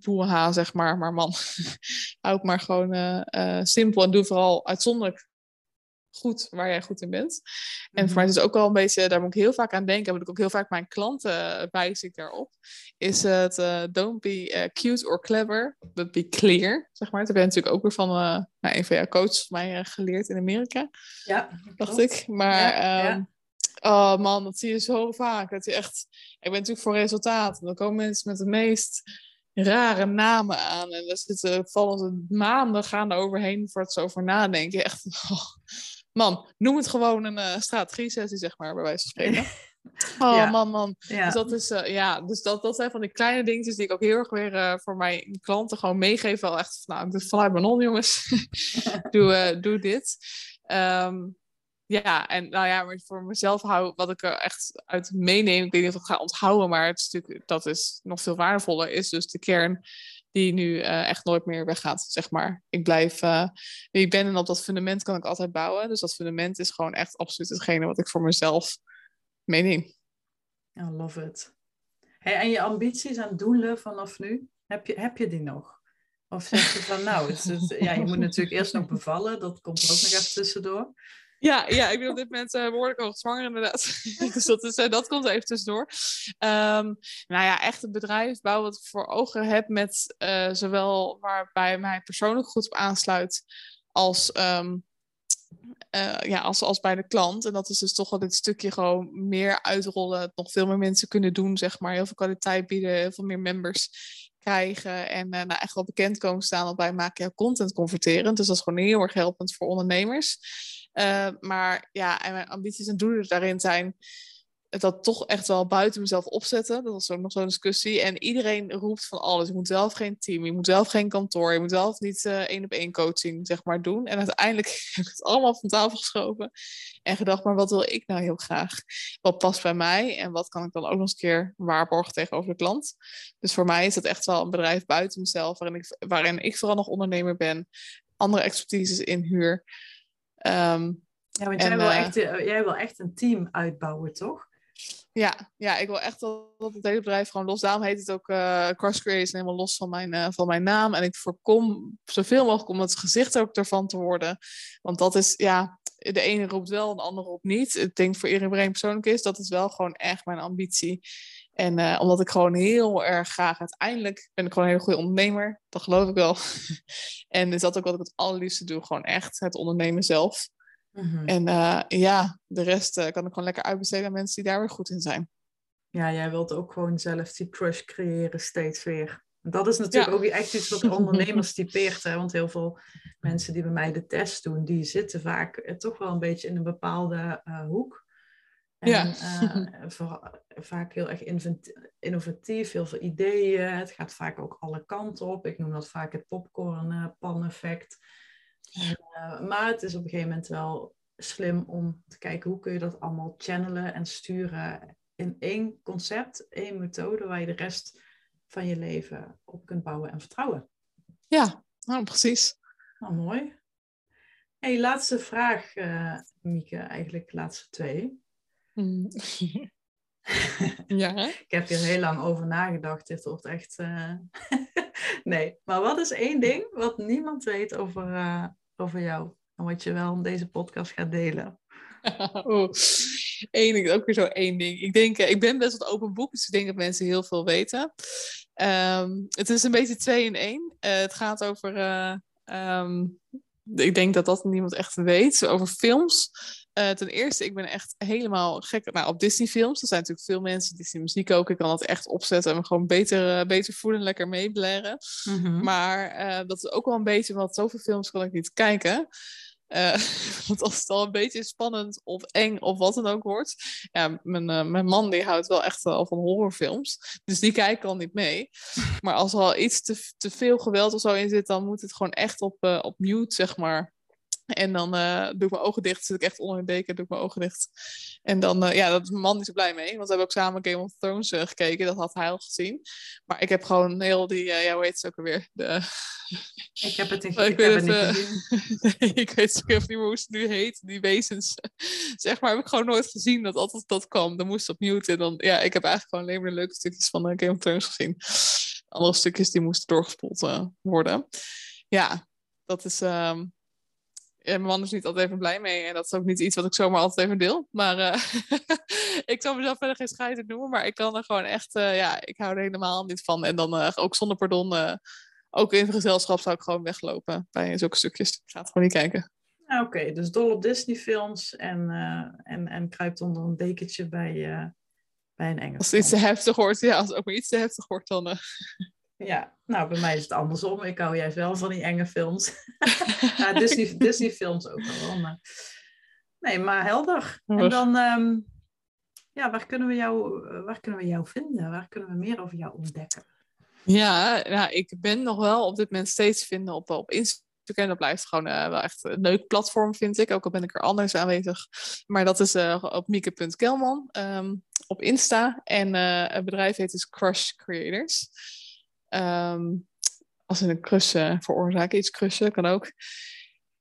poeha, zeg maar. Maar man, hou het maar gewoon uh, simpel en doe vooral uitzonderlijk goed waar jij goed in bent. En voor mij is het ook wel een beetje, daar moet ik heel vaak aan denken, moet ik ook heel vaak mijn klanten wijs ik daarop, is het uh, don't be cute or clever, but be clear, zeg maar. Dat ben je natuurlijk ook weer van uh, nou, een van jouw coaches van mij geleerd in Amerika, ja, dacht ik. Maar ja, ja. Ehm, Oh man, dat zie je zo vaak. Dat je echt, ik ben natuurlijk voor resultaat. dan komen mensen met de meest rare namen aan. En daar zitten vallen ze maanden gaan er overheen voor het zo over nadenken. Echt, oh. Man, noem het gewoon een uh, strategie-sessie, zeg maar, bij wijze van spreken. Oh ja. man, man. Ja. Dus, dat, is, uh, ja, dus dat, dat zijn van die kleine dingetjes die ik ook heel erg weer uh, voor mijn klanten gewoon meegeef. Wel echt, nou, dit vanuit mijn on, jongens. doe, doe dit. Um, ja, en nou ja, maar voor mezelf hou, wat ik er echt uit meeneem, ik weet niet of ik ga onthouden, maar het natuurlijk, dat is nog veel waardevoller, is dus de kern die nu uh, echt nooit meer weggaat, zeg maar. Ik blijf, wie ik ben en op dat fundament kan ik altijd bouwen. Dus dat fundament is gewoon echt absoluut hetgene wat ik voor mezelf meeneem. I love it. Hey, en je ambities en doelen vanaf nu, heb je, heb je die nog? Of zeg je van, nou, ja, je moet natuurlijk eerst nog bevallen, dat komt er ook nog even tussendoor. Ja, ja, ik ben op dit moment uh, behoorlijk al zwanger inderdaad. dus dat, uh, dat komt even tussendoor. Um, nou ja, echt het bedrijf bouwen wat ik voor ogen heb met uh, zowel waarbij mij persoonlijk goed op aansluit als, um, ja, als, als bij de klant. En dat is dus toch wel dit stukje gewoon meer uitrollen, nog veel meer mensen kunnen doen, zeg maar. Heel veel kwaliteit bieden, heel veel meer members krijgen en nou, echt wel bekend komen staan op bij maken ja, content converteren. Dus dat is gewoon heel erg helpend voor ondernemers. Uh, maar ja, en mijn ambities en doelen daarin zijn dat toch echt wel buiten mezelf opzetten. Dat was ook nog zo'n discussie. En iedereen roept van alles. Je moet zelf geen team, je moet zelf geen kantoor, je moet zelf niet uh, één op één coaching zeg maar doen. En uiteindelijk heb ik het allemaal van tafel geschoven en gedacht, maar wat wil ik nou heel graag? Wat past bij mij en wat kan ik dan ook nog eens een keer waarborgen tegenover de klant? Dus voor mij is het echt wel een bedrijf buiten mezelf, waarin ik, waarin ik vooral nog ondernemer ben, andere expertises inhuur. Um, ja, want en, jij, wil uh, echt, uh, jij wil echt een team uitbouwen, toch? Ja, ja, ik wil echt dat het hele bedrijf gewoon los. Daarom heet het ook uh, Cross Creation helemaal los van mijn, uh, van mijn naam. En ik voorkom zoveel mogelijk om het gezicht ook ervan te worden. Want dat is, ja, de ene roept wel, de andere roept niet. Ik denk voor iedereen persoonlijk is, dat is wel gewoon echt mijn ambitie. En uh, omdat ik gewoon heel erg graag uiteindelijk ben ik gewoon een hele goede ondernemer. Dat geloof ik wel. en is dat ook wat ik het allerliefste doe. Gewoon echt het ondernemen zelf. Mm-hmm. En uh, ja, de rest uh, kan ik gewoon lekker uitbesteden aan mensen die daar weer goed in zijn. Ja, jij wilt ook gewoon zelf die crush creëren steeds weer. Dat is natuurlijk ja. ook echt iets wat ondernemers typeert. Hè? Want heel veel mensen die bij mij de test doen, die zitten vaak toch wel een beetje in een bepaalde hoek. En, ja. Uh, voor, vaak heel erg innovatief, heel veel ideeën. Het gaat vaak ook alle kanten op. Ik noem dat vaak het popcorn-pan-effect. Uh, maar het is op een gegeven moment wel slim om te kijken hoe kun je dat allemaal channelen en sturen in één concept, één methode waar je de rest van je leven op kunt bouwen en vertrouwen. Ja, nou, precies. Nou, mooi. Hey, laatste vraag, uh, Mieke, eigenlijk laatste twee. Mm. ja. ik heb hier heel lang over nagedacht. Dit wordt echt. Uh... nee, maar wat is één ding wat niemand weet over, uh, over jou? En wat je wel in deze podcast gaat delen? oh, Eén ding, ook weer zo één ding. Ik denk, uh, ik ben best wat open boek, dus ik denk dat mensen heel veel weten. Um, het is een beetje twee in één. het gaat over. Um, ik denk dat dat niemand echt weet. Over films. Uh, ten eerste, ik ben echt helemaal gek nou, op Disney-films. Er zijn natuurlijk veel mensen, Disney-muziek ook. Ik kan dat echt opzetten en me gewoon beter, uh, beter voelen en lekker meeblaren. Mm-hmm. Maar uh, dat is ook wel een beetje, want zoveel films kan ik niet kijken. want als het al een beetje spannend of eng of wat dan ook wordt. Ja, mijn, mijn man die houdt wel echt al van horrorfilms. Dus die kijkt al niet mee. Maar als er al iets te, te veel geweld of zo in zit, dan moet het gewoon echt op, op mute, zeg maar En dan uh, doe ik mijn ogen dicht, zit ik echt onder een deken, doe ik mijn ogen dicht. En dan, uh, ja, dat is mijn man niet zo blij mee, want we hebben ook samen Game of Thrones uh, gekeken, dat had hij al gezien. Maar ik heb gewoon heel die, ja, hoe heet het ook alweer? De... Ik heb het niet, ik, ik heb het, het niet gezien. nee, ik weet niet meer hoe het nu heet, die wezens. zeg maar, heb ik gewoon nooit gezien dat altijd dat kwam. Dan moest op mute en dan, ja, ik heb eigenlijk gewoon alleen maar de leuke stukjes van Game of Thrones gezien. Andere stukjes die moesten doorgespoeld worden. Ja, dat is... Um, mijn man is niet altijd even blij mee. En dat is ook niet iets wat ik zomaar altijd even deel. Maar uh, ik zal mezelf verder geen scheiter noemen. Maar ik kan er gewoon echt, uh, ja, ik hou er helemaal niet van. En dan uh, ook zonder pardon, ook in gezelschap zou ik gewoon weglopen bij zulke stukjes. Ik ga het gewoon niet kijken. Ah, Oké, okay, dus dol op Disney films en, en, en kruipt onder een dekentje bij, bij een Engels. Als het iets te heftig wordt, ja, als het ook maar iets te heftig wordt, dan... Ja, nou, bij mij is het andersom. Ik hou juist wel van die enge films. ja, Disney, Disney films ook wel. Maar... Nee, maar helder. En dan, um, ja, waar kunnen, we jou, waar kunnen we jou vinden? Waar kunnen we meer over jou ontdekken? Ja, nou, ik ben nog wel op dit moment steeds vinden op, op Instagram. Dat blijft gewoon uh, wel echt een leuk platform, vind ik. Ook al ben ik er anders aanwezig. Maar dat is uh, op mieke.kelman um, op Insta. En uh, het bedrijf heet dus Crush Creators. Um, als in een crush uh, veroorzaken, iets crushen kan ook.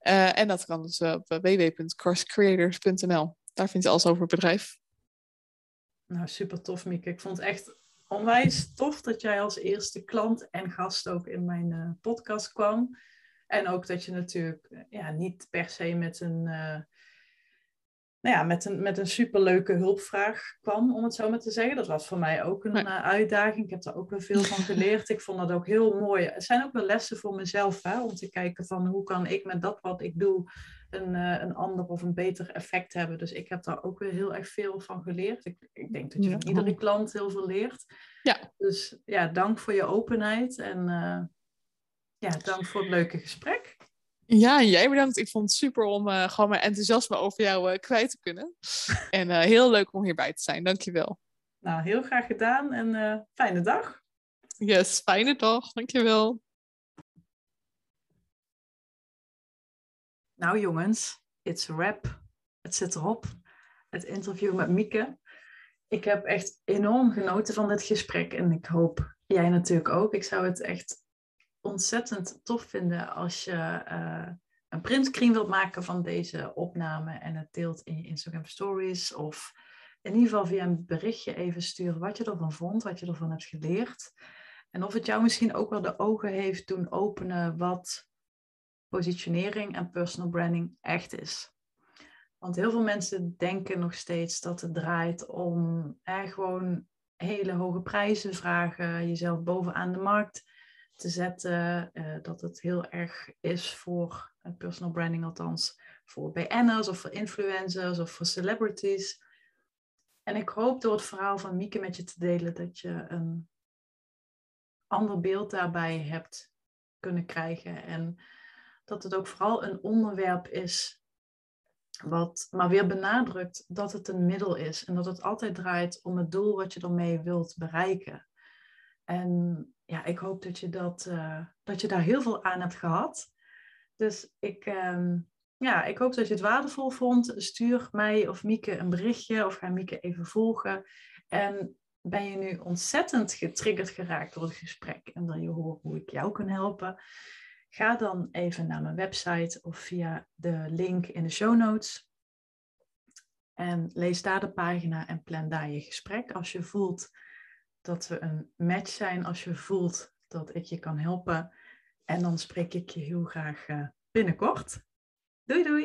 Uh, en dat kan dus op www.crushcreators.nl. Daar vind je alles over het bedrijf. Nou, super tof, Mieke. Ik vond het echt onwijs tof dat jij als eerste klant en gast ook in mijn uh, podcast kwam. En ook dat je natuurlijk ja, niet per se met een nou ja, met, een, met een superleuke hulpvraag kwam, om het zo maar te zeggen. Dat was voor mij ook een uh, uitdaging. Ik heb daar ook weer veel van geleerd. Ik vond dat ook heel mooi. Het zijn ook wel lessen voor mezelf, hè, om te kijken van hoe kan ik met dat wat ik doe een, uh, een ander of een beter effect hebben. Dus ik heb daar ook weer heel erg veel van geleerd. Ik, ik denk dat je van iedere klant heel veel leert. Ja. Dus ja, dank voor je openheid en uh, ja, dank voor het leuke gesprek. Ja, jij bedankt. Ik vond het super om uh, gewoon mijn enthousiasme over jou uh, kwijt te kunnen. en uh, heel leuk om hierbij te zijn. Dankjewel. Nou, heel graag gedaan en fijne dag. Yes, fijne dag. Dankjewel. Nou jongens, it's a wrap. Het zit erop. Het interview met Mieke. Ik heb echt enorm genoten van dit gesprek en ik hoop jij natuurlijk ook. Ik zou het echt ontzettend tof vinden als je uh, een printscreen wilt maken van deze opname en het deelt in je Instagram stories of in ieder geval via een berichtje even sturen wat je ervan vond, wat je ervan hebt geleerd. En of het jou misschien ook wel de ogen heeft doen openen wat positionering en personal branding echt is. Want heel veel mensen denken nog steeds dat het draait om eh, gewoon hele hoge prijzen vragen, jezelf bovenaan de markt te zetten. Uh, dat het heel erg is voor uh, personal branding, althans voor BN'ers of voor influencers of voor celebrities. En ik hoop door het verhaal van Mieke met je te delen dat je een ander beeld daarbij hebt kunnen krijgen. En dat het ook vooral een onderwerp is wat maar weer benadrukt dat het een middel is en dat het altijd draait om het doel wat je ermee wilt bereiken. En ja, ik hoop dat je, dat, uh, dat je daar heel veel aan hebt gehad. Dus ik, um, ja, ik hoop dat je het waardevol vond. Stuur mij of Mieke een berichtje of ga Mieke even volgen. En ben je nu ontzettend getriggerd geraakt door het gesprek en wil je horen hoe ik jou kan helpen? Ga dan even naar mijn website of via de link in de show notes. En lees daar de pagina en plan daar je gesprek. Als je voelt dat we een match zijn als je voelt dat ik je kan helpen. En dan spreek ik je heel graag eh, binnenkort. Doei doei!